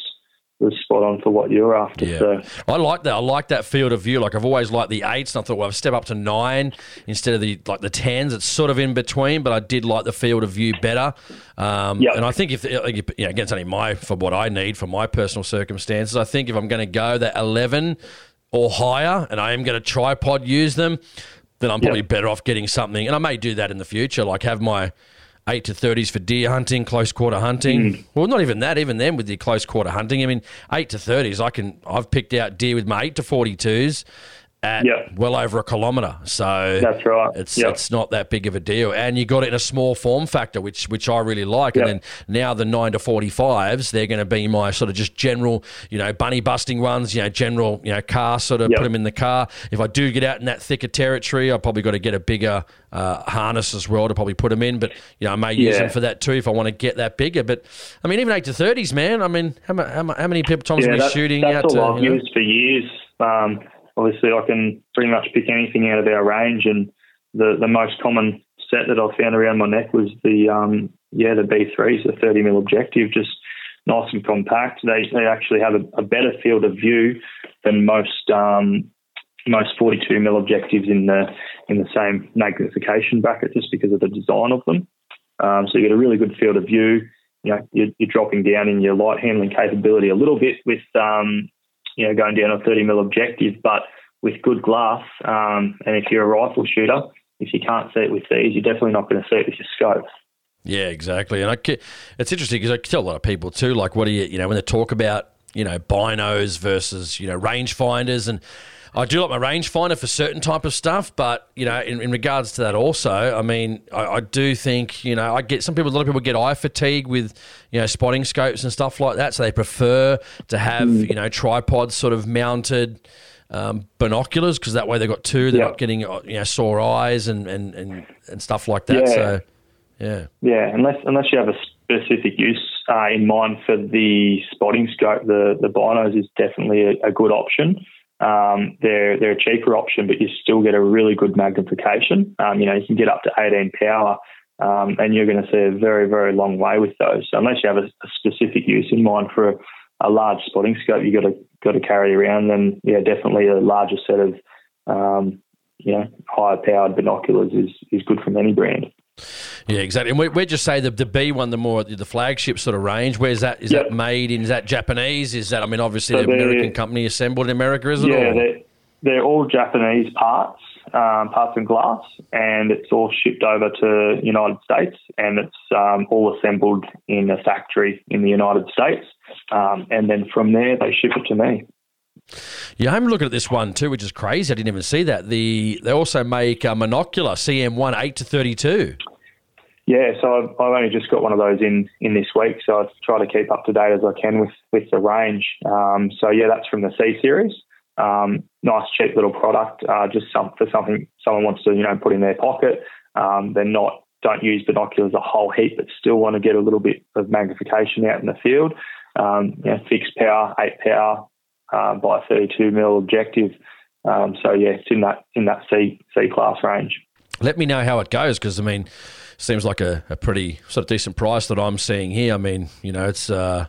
was spot on for what you were after. Yeah, So I like that. I like that field of view. Like I've always liked the eights, and I thought, well, I've step up to nine instead of the like the tens. It's sort of in between, but I did like the field of view better. Um, Yep. And I think if- you know, again, it's only my for what I need for my personal circumstances. I think if I'm going to go that eleven or higher, and I am going to tripod use them, then I'm probably Yep. better off getting something. And I may do that in the future, like have my. Eight to thirties for deer hunting, close quarter hunting. Mm. Well, not even that. Even then, with the close quarter hunting, I mean, eight to thirties, I can. I've picked out deer with my eight to forty twos, at Yep. well over a kilometre. So That's right. It's Yep. it's not that big of a deal, and you got it in a small form factor, which which I really like. And then now the nine to forty fives, they're going to be my sort of just general, you know, bunny busting ones. You know, general, you know, car sort of Yep. put them in the car. If I do get out in that thicker territory, I probably got to get a bigger uh, harness as well to probably put them in. But you know, I may use Yeah. them for that too if I want to get that bigger. But I mean, even eight to thirties, man. I mean, how, how, how many people times are we shooting that's out all to? I've you know? used for years. Um, obviously, I can pretty much pick anything out of our range, and the the most common set that I found around my neck was the um, yeah the B3s, the 30 mil objective, just nice and compact. They they actually have a, a better field of view than most um, most 42 mil objectives in the in the same magnification bracket, just because of the design of them. Um, so you get a really good field of view. You know, you're, you're dropping down in your light handling capability a little bit with um, you know going down a 30 mil objective, but with good glass. Um, and if you're a rifle shooter, if you can't see it with these, you're definitely not going to see it with your scope. Yeah, exactly. And I, it's interesting because I tell a lot of people too, like, what do you, you know, when they talk about, you know, binos versus, you know, rangefinders. And I do like my rangefinder for certain type of stuff, but, you know, in, in regards to that also, I mean, I, I do think, you know, I get some people, a lot of people get eye fatigue with, you know, spotting scopes and stuff like that. So they prefer to have, you know, tripods sort of mounted. Um, binoculars because that way they've got two. They're Yeah. not getting uh, you know sore eyes and, and, and, and stuff like that. Yeah. So yeah, Yeah, unless unless you have a specific use uh, in mind for the spotting scope, the the binos is definitely a, a good option. Um, they're they're a cheaper option, but you still get a really good magnification. Um, you know, you can get up to 18 power, um, and you're going to see a very very long way with those. So unless you have a, a specific use in mind for a, a large spotting scope, you got to got to carry around. Then yeah, definitely a larger set of um, you know higher powered binoculars is is good from any brand. Yeah, exactly. And we, we just say the the B one, the more the flagship sort of range. Where's that? Is Yep. that made in? Is that Japanese? Is that? I mean, obviously, So an American company assembled in America, isn't it? Yeah, they're, they're all Japanese parts, um, parts and glass, and it's all shipped over to United States, and it's um, all assembled in a factory in the United States, um, and then from there they ship it to me. yeah, I'm looking at this one too, which is crazy. I didn't even see that. The they also make a monocular CM1 eight to thirty two. Yeah, so I've, I've only just got one of those in, in this week, so I try to keep up to date as I can with, with the range. Um, so yeah, that's from the C series. Um, nice, cheap little product, uh, just some, for something someone wants to you know put in their pocket. Um, they're not don't use binoculars a whole heap, but still want to get a little bit of magnification out in the field. Um, you fixed power, eight power uh, by 32 mil objective. Um, so yeah, it's in that in that C C class range. Let me know how it goes because I mean, seems like a, a pretty sort of decent price that I'm seeing here. I mean, you know, it's. Uh,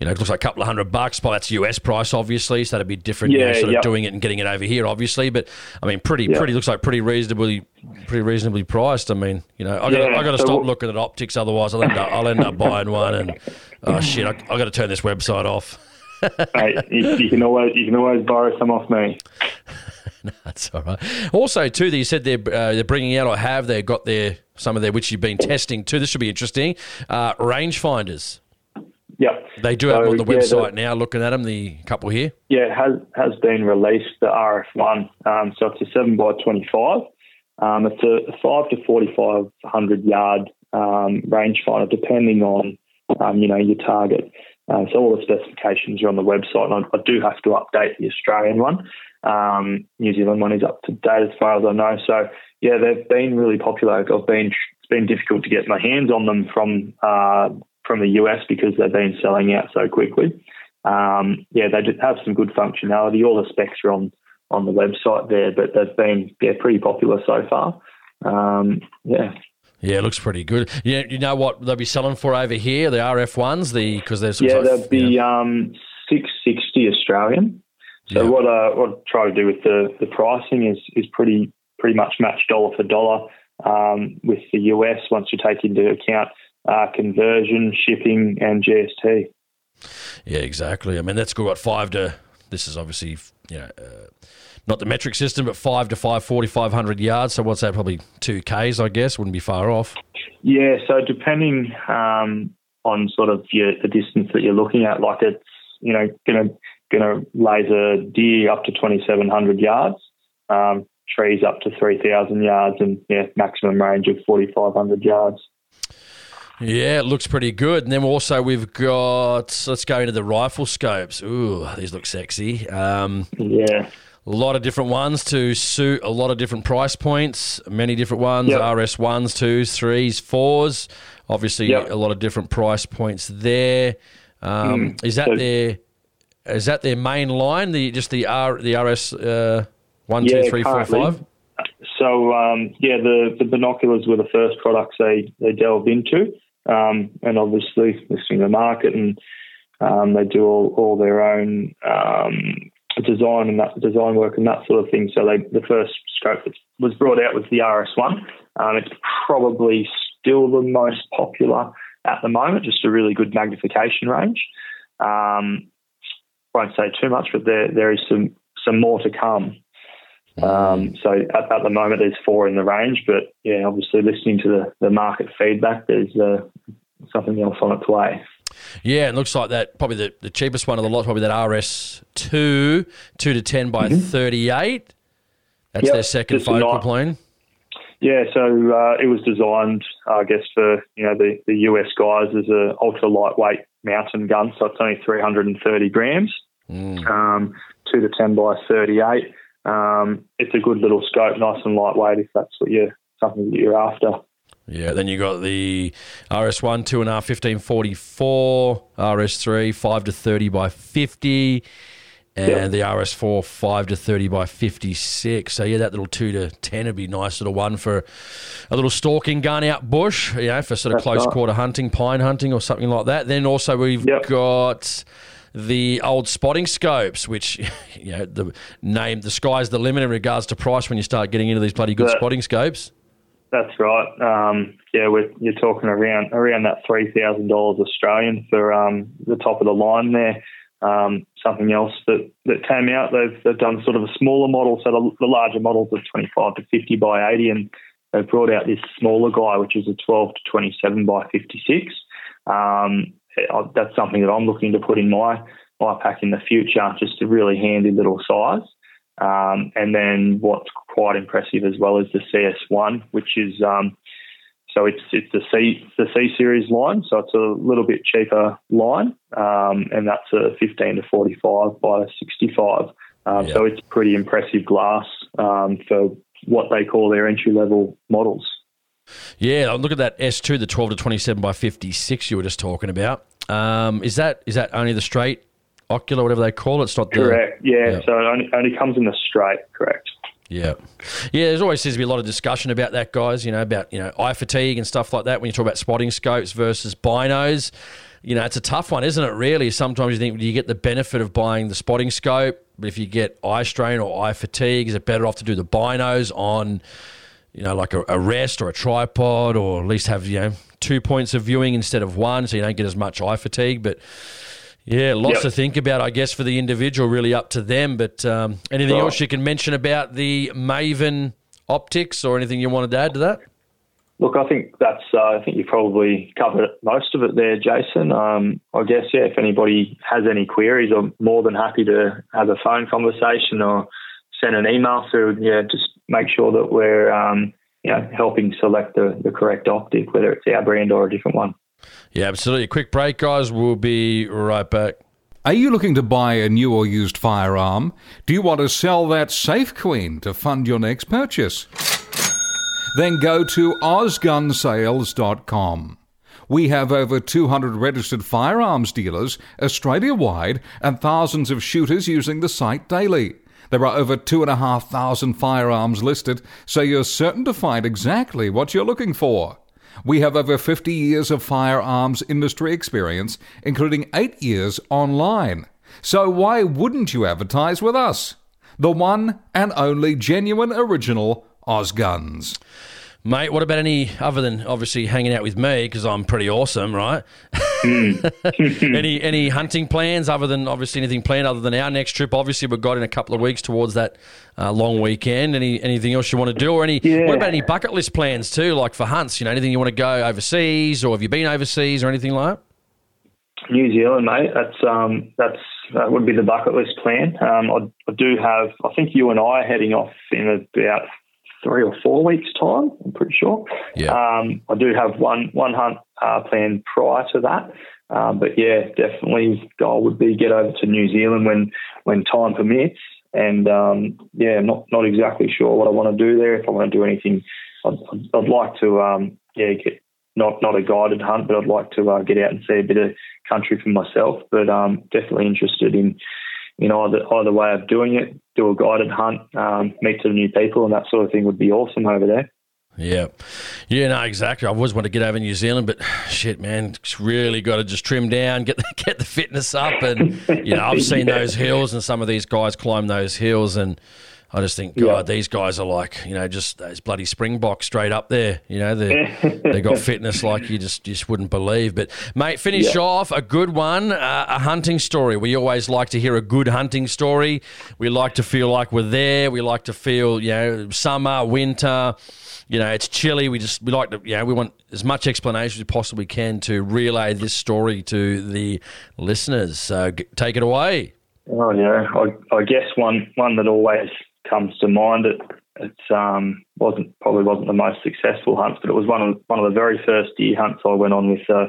you know, it looks like a couple of hundred bucks, but that's US price, obviously. So that'd be different, you know, Yeah, sort of doing it and getting it over here, obviously. But I mean, pretty, Yeah. pretty looks like pretty reasonably, pretty reasonably priced. I mean, you know, I got, Yeah, I got to so stop looking at optics, otherwise I'll end up, I'll end up buying one. And oh shit, I, I got to turn this website off. Mate, you, you can always you can always borrow some off me. [LAUGHS] That's all right. Also, too, that you said they're uh, they're bringing out or have they got their some of their which you've been testing too. This should be interesting. Uh, rangefinders. Yep. They do have them on the So, yeah, website now. Looking at them, the couple here. Yeah, it has has been released the RF1. Um, so it's a seven by twenty five. Um, it's a five to forty five hundred yard um, rangefinder, depending on um, you know your target. Uh, so all the specifications are on the website, and I, I do have to update the Australian one. Um, New Zealand one is up to date as far as I know. So yeah, they've been really popular. I've been it's been difficult to get my hands on them from uh, from the US because they've been selling out so quickly. Um, yeah, they do have some good functionality. All the specs are on on the website there, but they've been yeah pretty popular so far. Um, yeah, Yeah, it looks pretty good. Yeah, you know what they'll be selling for over here, the RF ones, the because there's yeah, like, they'll be know, um, six sixty Australian. So Yeah. what I what I try to do with the the pricing is is pretty pretty much match dollar for dollar um, with the US once you take into account uh, conversion, shipping, and GST. yeah, exactly. I mean, that's good. What five to? This is obviously you know. Uh, not the metric system, but five to five, 4,500 yards. So what's that? Probably two Ks, I guess. Wouldn't be far off. Yeah, so depending um, on sort of your, the distance that you're looking at, like it's you know going to going to laser deer up to 2,700 yards, um, trees up to 3,000 yards, and yeah, maximum range of 4,500 yards. Yeah, it looks pretty good. And then also we've got, let's go into the rifle scopes. Ooh, these look sexy. Um, yeah. A lot of different ones to suit a lot of different price points, many different ones yep. RS ones, twos, threes, fours. Obviously, yep. a lot of different price points there. Um, mm. Is that so, their is that their main line? The just the R the RS uh, one, yeah, two, three, four, five. So um, yeah, the, the binoculars were the first products they, they delved into, um, and obviously listening to the market, and um, they do all, all their own um, design and that design work and that sort of thing. So they, the first scope that was brought out was the RS1. Um, it's probably still the most popular at the moment, just a really good magnification range. Um, won't say too much, but there there is some some more to come. Um, so at, at, the moment, there's four in the range, but yeah, obviously listening to the, the market feedback, there's uh, something else on its way. Yeah, it looks like that. Probably the, the cheapest one of the lot, probably that RS2, 2 to 10 by mm-hmm. 38. That's yep, their second focal plane. Yeah, so uh, it was designed, I guess, for you know the, the US guys as an ultra lightweight mountain gun, so it's only 330 grams, mm. um, 2 to 10 by 38. Um, it's a good little scope, nice and lightweight if that's what you're something that you're after. Yeah, then you got the RS1, 2.5, 1544, RS3, 5 to 30 by 50, and the RS4, 5 to 30 by 56. So, yeah, that little 2 to 10 would be nice little one for a little stalking gun out bush, you know, for sort of That's close right. quarter hunting, pine hunting, or something like that. Then also we've yep. got the old spotting scopes, which [LAUGHS] you know the name the sky's the limit in regards to price when you start getting into these bloody good spotting scopes. That's right. Um, yeah, you're talking around around that three thousand dollars Australian for um, the top of the line there. Um, something else that, that came out, they've, they've done sort of a smaller model, so the, the larger models are 25 to 50 by 80, and they've brought out this smaller guy, which is a 12 to 27 by 56. Um, that's something that I'm looking to put in my my pack in the future. Just a really handy little size. Um, and then what's quite impressive as well is the CS1, which is um, so it's it's the C the C series line, so it's a little bit cheaper line, um, and that's a 15 to 45 by 65. Um, So it's pretty impressive glass um, for what they call their entry level models. Yeah, look at that S2, the 12 to 27 by 56 you were just talking about. Um, is that is that only the straight ocular, whatever they call it? It's not the, correct. Yeah, yeah. so it only, only comes in the straight. Correct. Yeah, yeah. There's always seems to be a lot of discussion about that, guys. You know about you know eye fatigue and stuff like that when you talk about spotting scopes versus binos. You know, it's a tough one, isn't it? Really, sometimes you think you get the benefit of buying the spotting scope, but if you get eye strain or eye fatigue, is it better off to do the binos on? you know, like a, a, rest or a tripod, or at least have you know two points of viewing instead of one, so you don't get as much eye fatigue. But yeah, lots yep. to think about, I guess, for the individual. Really up to them. But um, anything right. else you can mention about the Maven optics, or anything you wanted to add to that? Look, I think that's. Uh, I think you probably covered most of it there, Jason. Um, I guess yeah. If anybody has any queries, I'm more than happy to have a phone conversation or send an email through. Yeah, just make sure that we're um, you know helping select the, the correct optic, whether it's our brand or a different one. Yeah, absolutely. Quick break, guys. We'll be right back. Are you looking to buy a new or used firearm? Do you want to sell that Safe Queen to fund your next purchase? Then go to OzGunSales.com. We have over 200 registered firearms dealers Australia wide and thousands of shooters using the site daily. There are over 2,500 firearms listed, so you're certain to find exactly what you're looking for. We have over 50 years of firearms industry experience, including 8 years online. So why wouldn't you advertise with us? The one and only genuine original Ozguns. Mate, what about any other than obviously hanging out with me because I'm pretty awesome, right? Hmm. [LAUGHS] [LAUGHS] any any hunting plans other than obviously anything planned other than our next trip? Obviously, we've got in a couple of weeks towards that uh, long weekend. Any anything else you want to do, or any? Yeah. What about any bucket list plans too, like for hunts? You know, anything you want to go overseas, or have you been overseas, or anything like that? New Zealand, mate. That's um, that's that would be the bucket list plan. Um, I, I, do have. I think you and I are heading off in about three or four weeks' time. I'm pretty sure. Yeah. Um, I do have one one hunt uh, planned prior to that. Um, but yeah, definitely goal would be get over to New Zealand when when time permits. And um, yeah, not not exactly sure what I want to do there. If I want to do anything, I'd, I'd like to um, yeah get not not a guided hunt, but I'd like to uh, get out and see a bit of country for myself. But um, definitely interested in in either either way of doing it. Do a guided hunt, um, meet some new people, and that sort of thing would be awesome over there. Yeah, yeah, no, exactly. I always want to get over New Zealand, but shit, man, it's really got to just trim down, [LAUGHS] get the, get the fitness up, and you know, I've seen [LAUGHS] yeah. those hills, and some of these guys climb those hills, and I just think, God, yeah. these guys are like, you know, just those bloody Springboks straight up there. You know, they they got [LAUGHS] fitness like you just just wouldn't believe. But mate, finish yeah. off a good one, uh, a hunting story. We always like to hear a good hunting story. We like to feel like we're there. We like to feel, you know, summer, winter you know, it's chilly. We just we like to, you know, we want as much explanation as we possibly can to relay this story to the listeners. So g- take it away. Oh yeah, I, I, guess one one that always comes to mind. It it's um wasn't probably wasn't the most successful hunts, but it was one of one of the very first deer hunts I went on with a,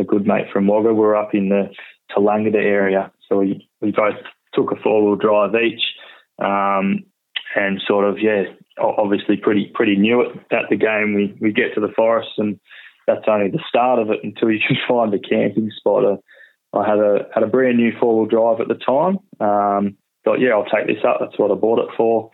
a good mate from Wagga. We were up in the Tallangatta area, so we we both took a four wheel drive each. Um, and sort of yeah, obviously pretty pretty new at, at the game. We we get to the forest and that's only the start of it until you [LAUGHS] can find a camping spot. Uh, I had a had a brand new four wheel drive at the time. Um, thought yeah, I'll take this up. That's what I bought it for.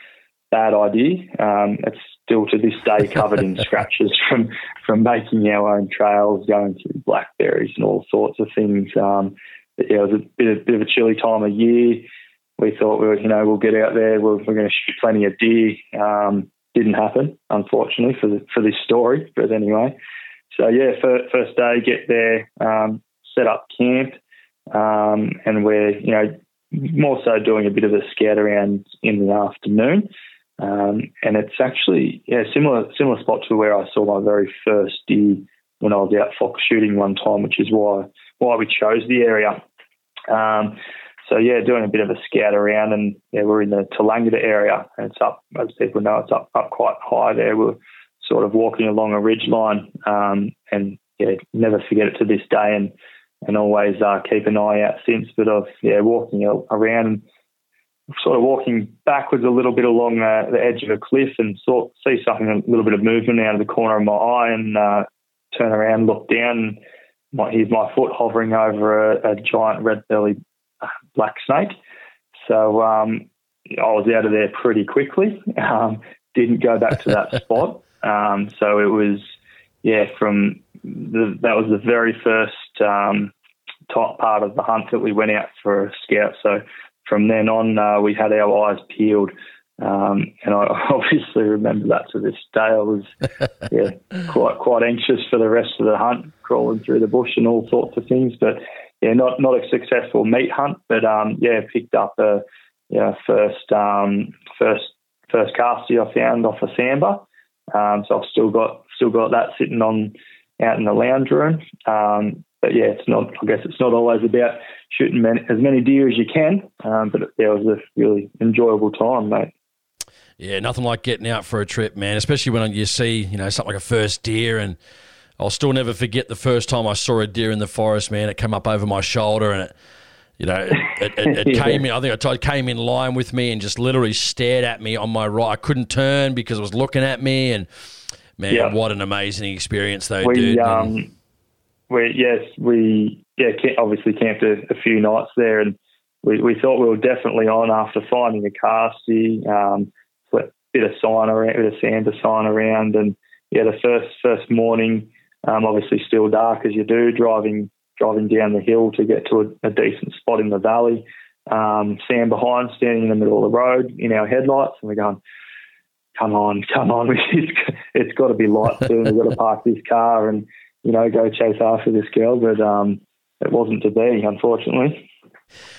Bad idea. Um, it's still to this day [LAUGHS] covered in scratches from from making our own trails, going through blackberries and all sorts of things. Um, but yeah, it was a bit, bit of a chilly time of year we thought we were, you know, we'll get out there, we're, we're going to shoot plenty of deer. Um, didn't happen, unfortunately, for the, for this story. But anyway, so yeah, first, first day, get there, um, set up camp, um, and we're, you know, more so doing a bit of a scout around in the afternoon. Um, and it's actually yeah similar similar spot to where I saw my very first deer when I was out fox shooting one time, which is why why we chose the area. Um, so yeah, doing a bit of a scout around, and yeah, we're in the Tallangatta area, and it's up, as people know, it's up up quite high there. We're sort of walking along a ridge line, um, and yeah, never forget it to this day, and and always uh, keep an eye out since. But of yeah, walking around, and sort of walking backwards a little bit along uh, the edge of a cliff, and sort see something a little bit of movement out of the corner of my eye, and uh, turn around, look down. My, here's my foot hovering over a, a giant red-bellied black snake. So um, I was out of there pretty quickly. [LAUGHS] Um, didn't go back to that [LAUGHS] spot. Um, so it was, yeah, from the, that was the very first um, top part of the hunt that we went out for a scout. So from then on, uh, we had our eyes peeled. Um, and I [LAUGHS] obviously remember that to this day. I was [LAUGHS] yeah, quite quite anxious for the rest of the hunt, crawling through the bush and all sorts of things. But yeah, not not a successful meat hunt, but um, yeah, picked up a you know, first um, first first casty I found off a sambar. Um, so I've still got still got that sitting on out in the lounge room. Um, but yeah, it's not. I guess it's not always about shooting many, as many deer as you can. Um, but it, yeah, it was a really enjoyable time, mate. Yeah, nothing like getting out for a trip, man. Especially when you see you know something like a first deer and I'll still never forget the first time I saw a deer in the forest, man. It came up over my shoulder and it, you know, it, it, it [LAUGHS] yeah. came in. I think it came in line with me and just literally stared at me on my right. I couldn't turn because it was looking at me. And man, yeah. what an amazing experience, though, we, dude. Um, we yes, we yeah, obviously camped a, a, few nights there, and we, we thought we were definitely on after finding a casty, um, bit of sign around, bit of sambar sign around, and yeah, the first first morning um, obviously, still dark as you do, driving driving down the hill to get to a, a decent spot in the valley. Um, sambar hind, standing in the middle of the road in our headlights, and we're going, "Come on, come on! [LAUGHS] it's, it's got to be light soon. We've got to [LAUGHS] park this car and you know go chase after this girl." But um, it wasn't to be, unfortunately.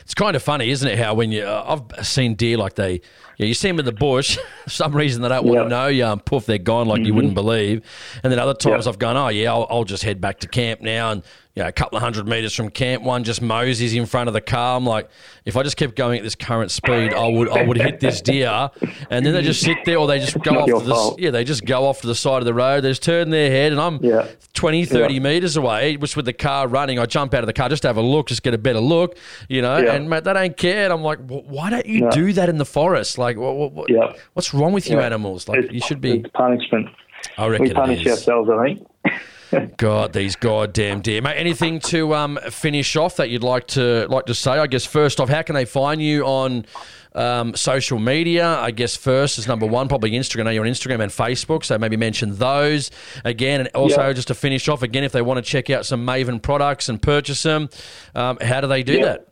It's kind of funny, isn't it? How when you uh, I've seen deer like they, yeah, you see them in the bush. [LAUGHS] for some reason they don't want yep. to know you. Um, poof, they're gone like mm-hmm. you wouldn't believe. And then other times yep. I've gone, oh yeah, I'll, I'll, just head back to camp now. And you know, a couple of hundred meters from camp. One just moseys in front of the car. I'm like, if I just kept going at this current speed, I would I would hit this deer. And then they just sit there, or they just go not off to the fault. yeah, they just go off to the side of the road. They just turn their head, and I'm Yeah. 20, 30 Yeah. meters away, just with the car running. I jump out of the car just to have a look, just get a better look, you know. Yeah. And mate, they don't care. And I'm like, why don't you No. do that in the forest? Like, what, what, Yeah. what's wrong with you Yeah. animals? Like, It's- you should be. punishment. I reckon We punish ourselves, I think. [LAUGHS] God, these goddamn deer, mate. Anything to um, finish off that you'd like to like to say? I guess first off, how can they find you on um, social media? I guess first is number one, probably Instagram. I know you're on Instagram and Facebook, so maybe mention those again. And also, Yeah. just to finish off, again, if they want to check out some Maven products and purchase them, um, how do they do Yeah. that?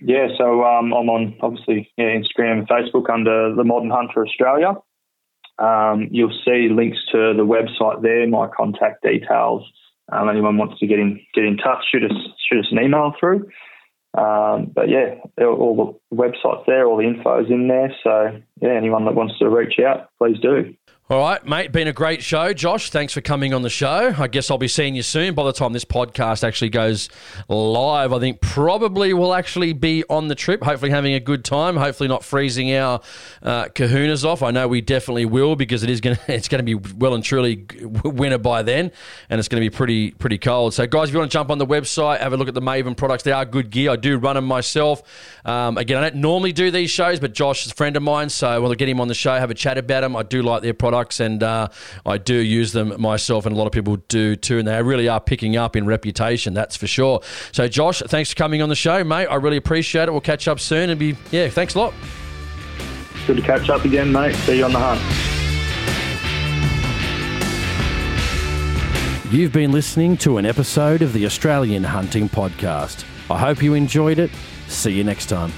Yeah, so um, I'm on obviously yeah, Instagram and Facebook under the Modern Hunter Australia. Um, you'll see links to the website there, my contact details. Um, anyone wants to get in get in touch, shoot us shoot us an email through. Um, but yeah, all the websites there, all the info's in there. So yeah, anyone that wants to reach out, please do. All right, mate. Been a great show, Josh. Thanks for coming on the show. I guess I'll be seeing you soon. By the time this podcast actually goes live, I think probably we'll actually be on the trip. Hopefully, having a good time. Hopefully, not freezing our uh, kahunas off. I know we definitely will because it is going [LAUGHS] to it's going to be well and truly [LAUGHS] winter by then, and it's going to be pretty pretty cold. So, guys, if you want to jump on the website, have a look at the Maven products. They are good gear. I do run them myself. Um, again, I don't normally do these shows, but Josh is a friend of mine, so I want to get him on the show, have a chat about them. I do like their products, and uh, I do use them myself, and a lot of people do too, and they really are picking up in reputation, that's for sure. So, Josh, thanks for coming on the show, mate. I really appreciate it. We'll catch up soon, and be yeah, thanks a lot. Good to catch up again, mate. See you on the hunt. You've been listening to an episode of the Australian Hunting Podcast. I hope you enjoyed it. See you next time.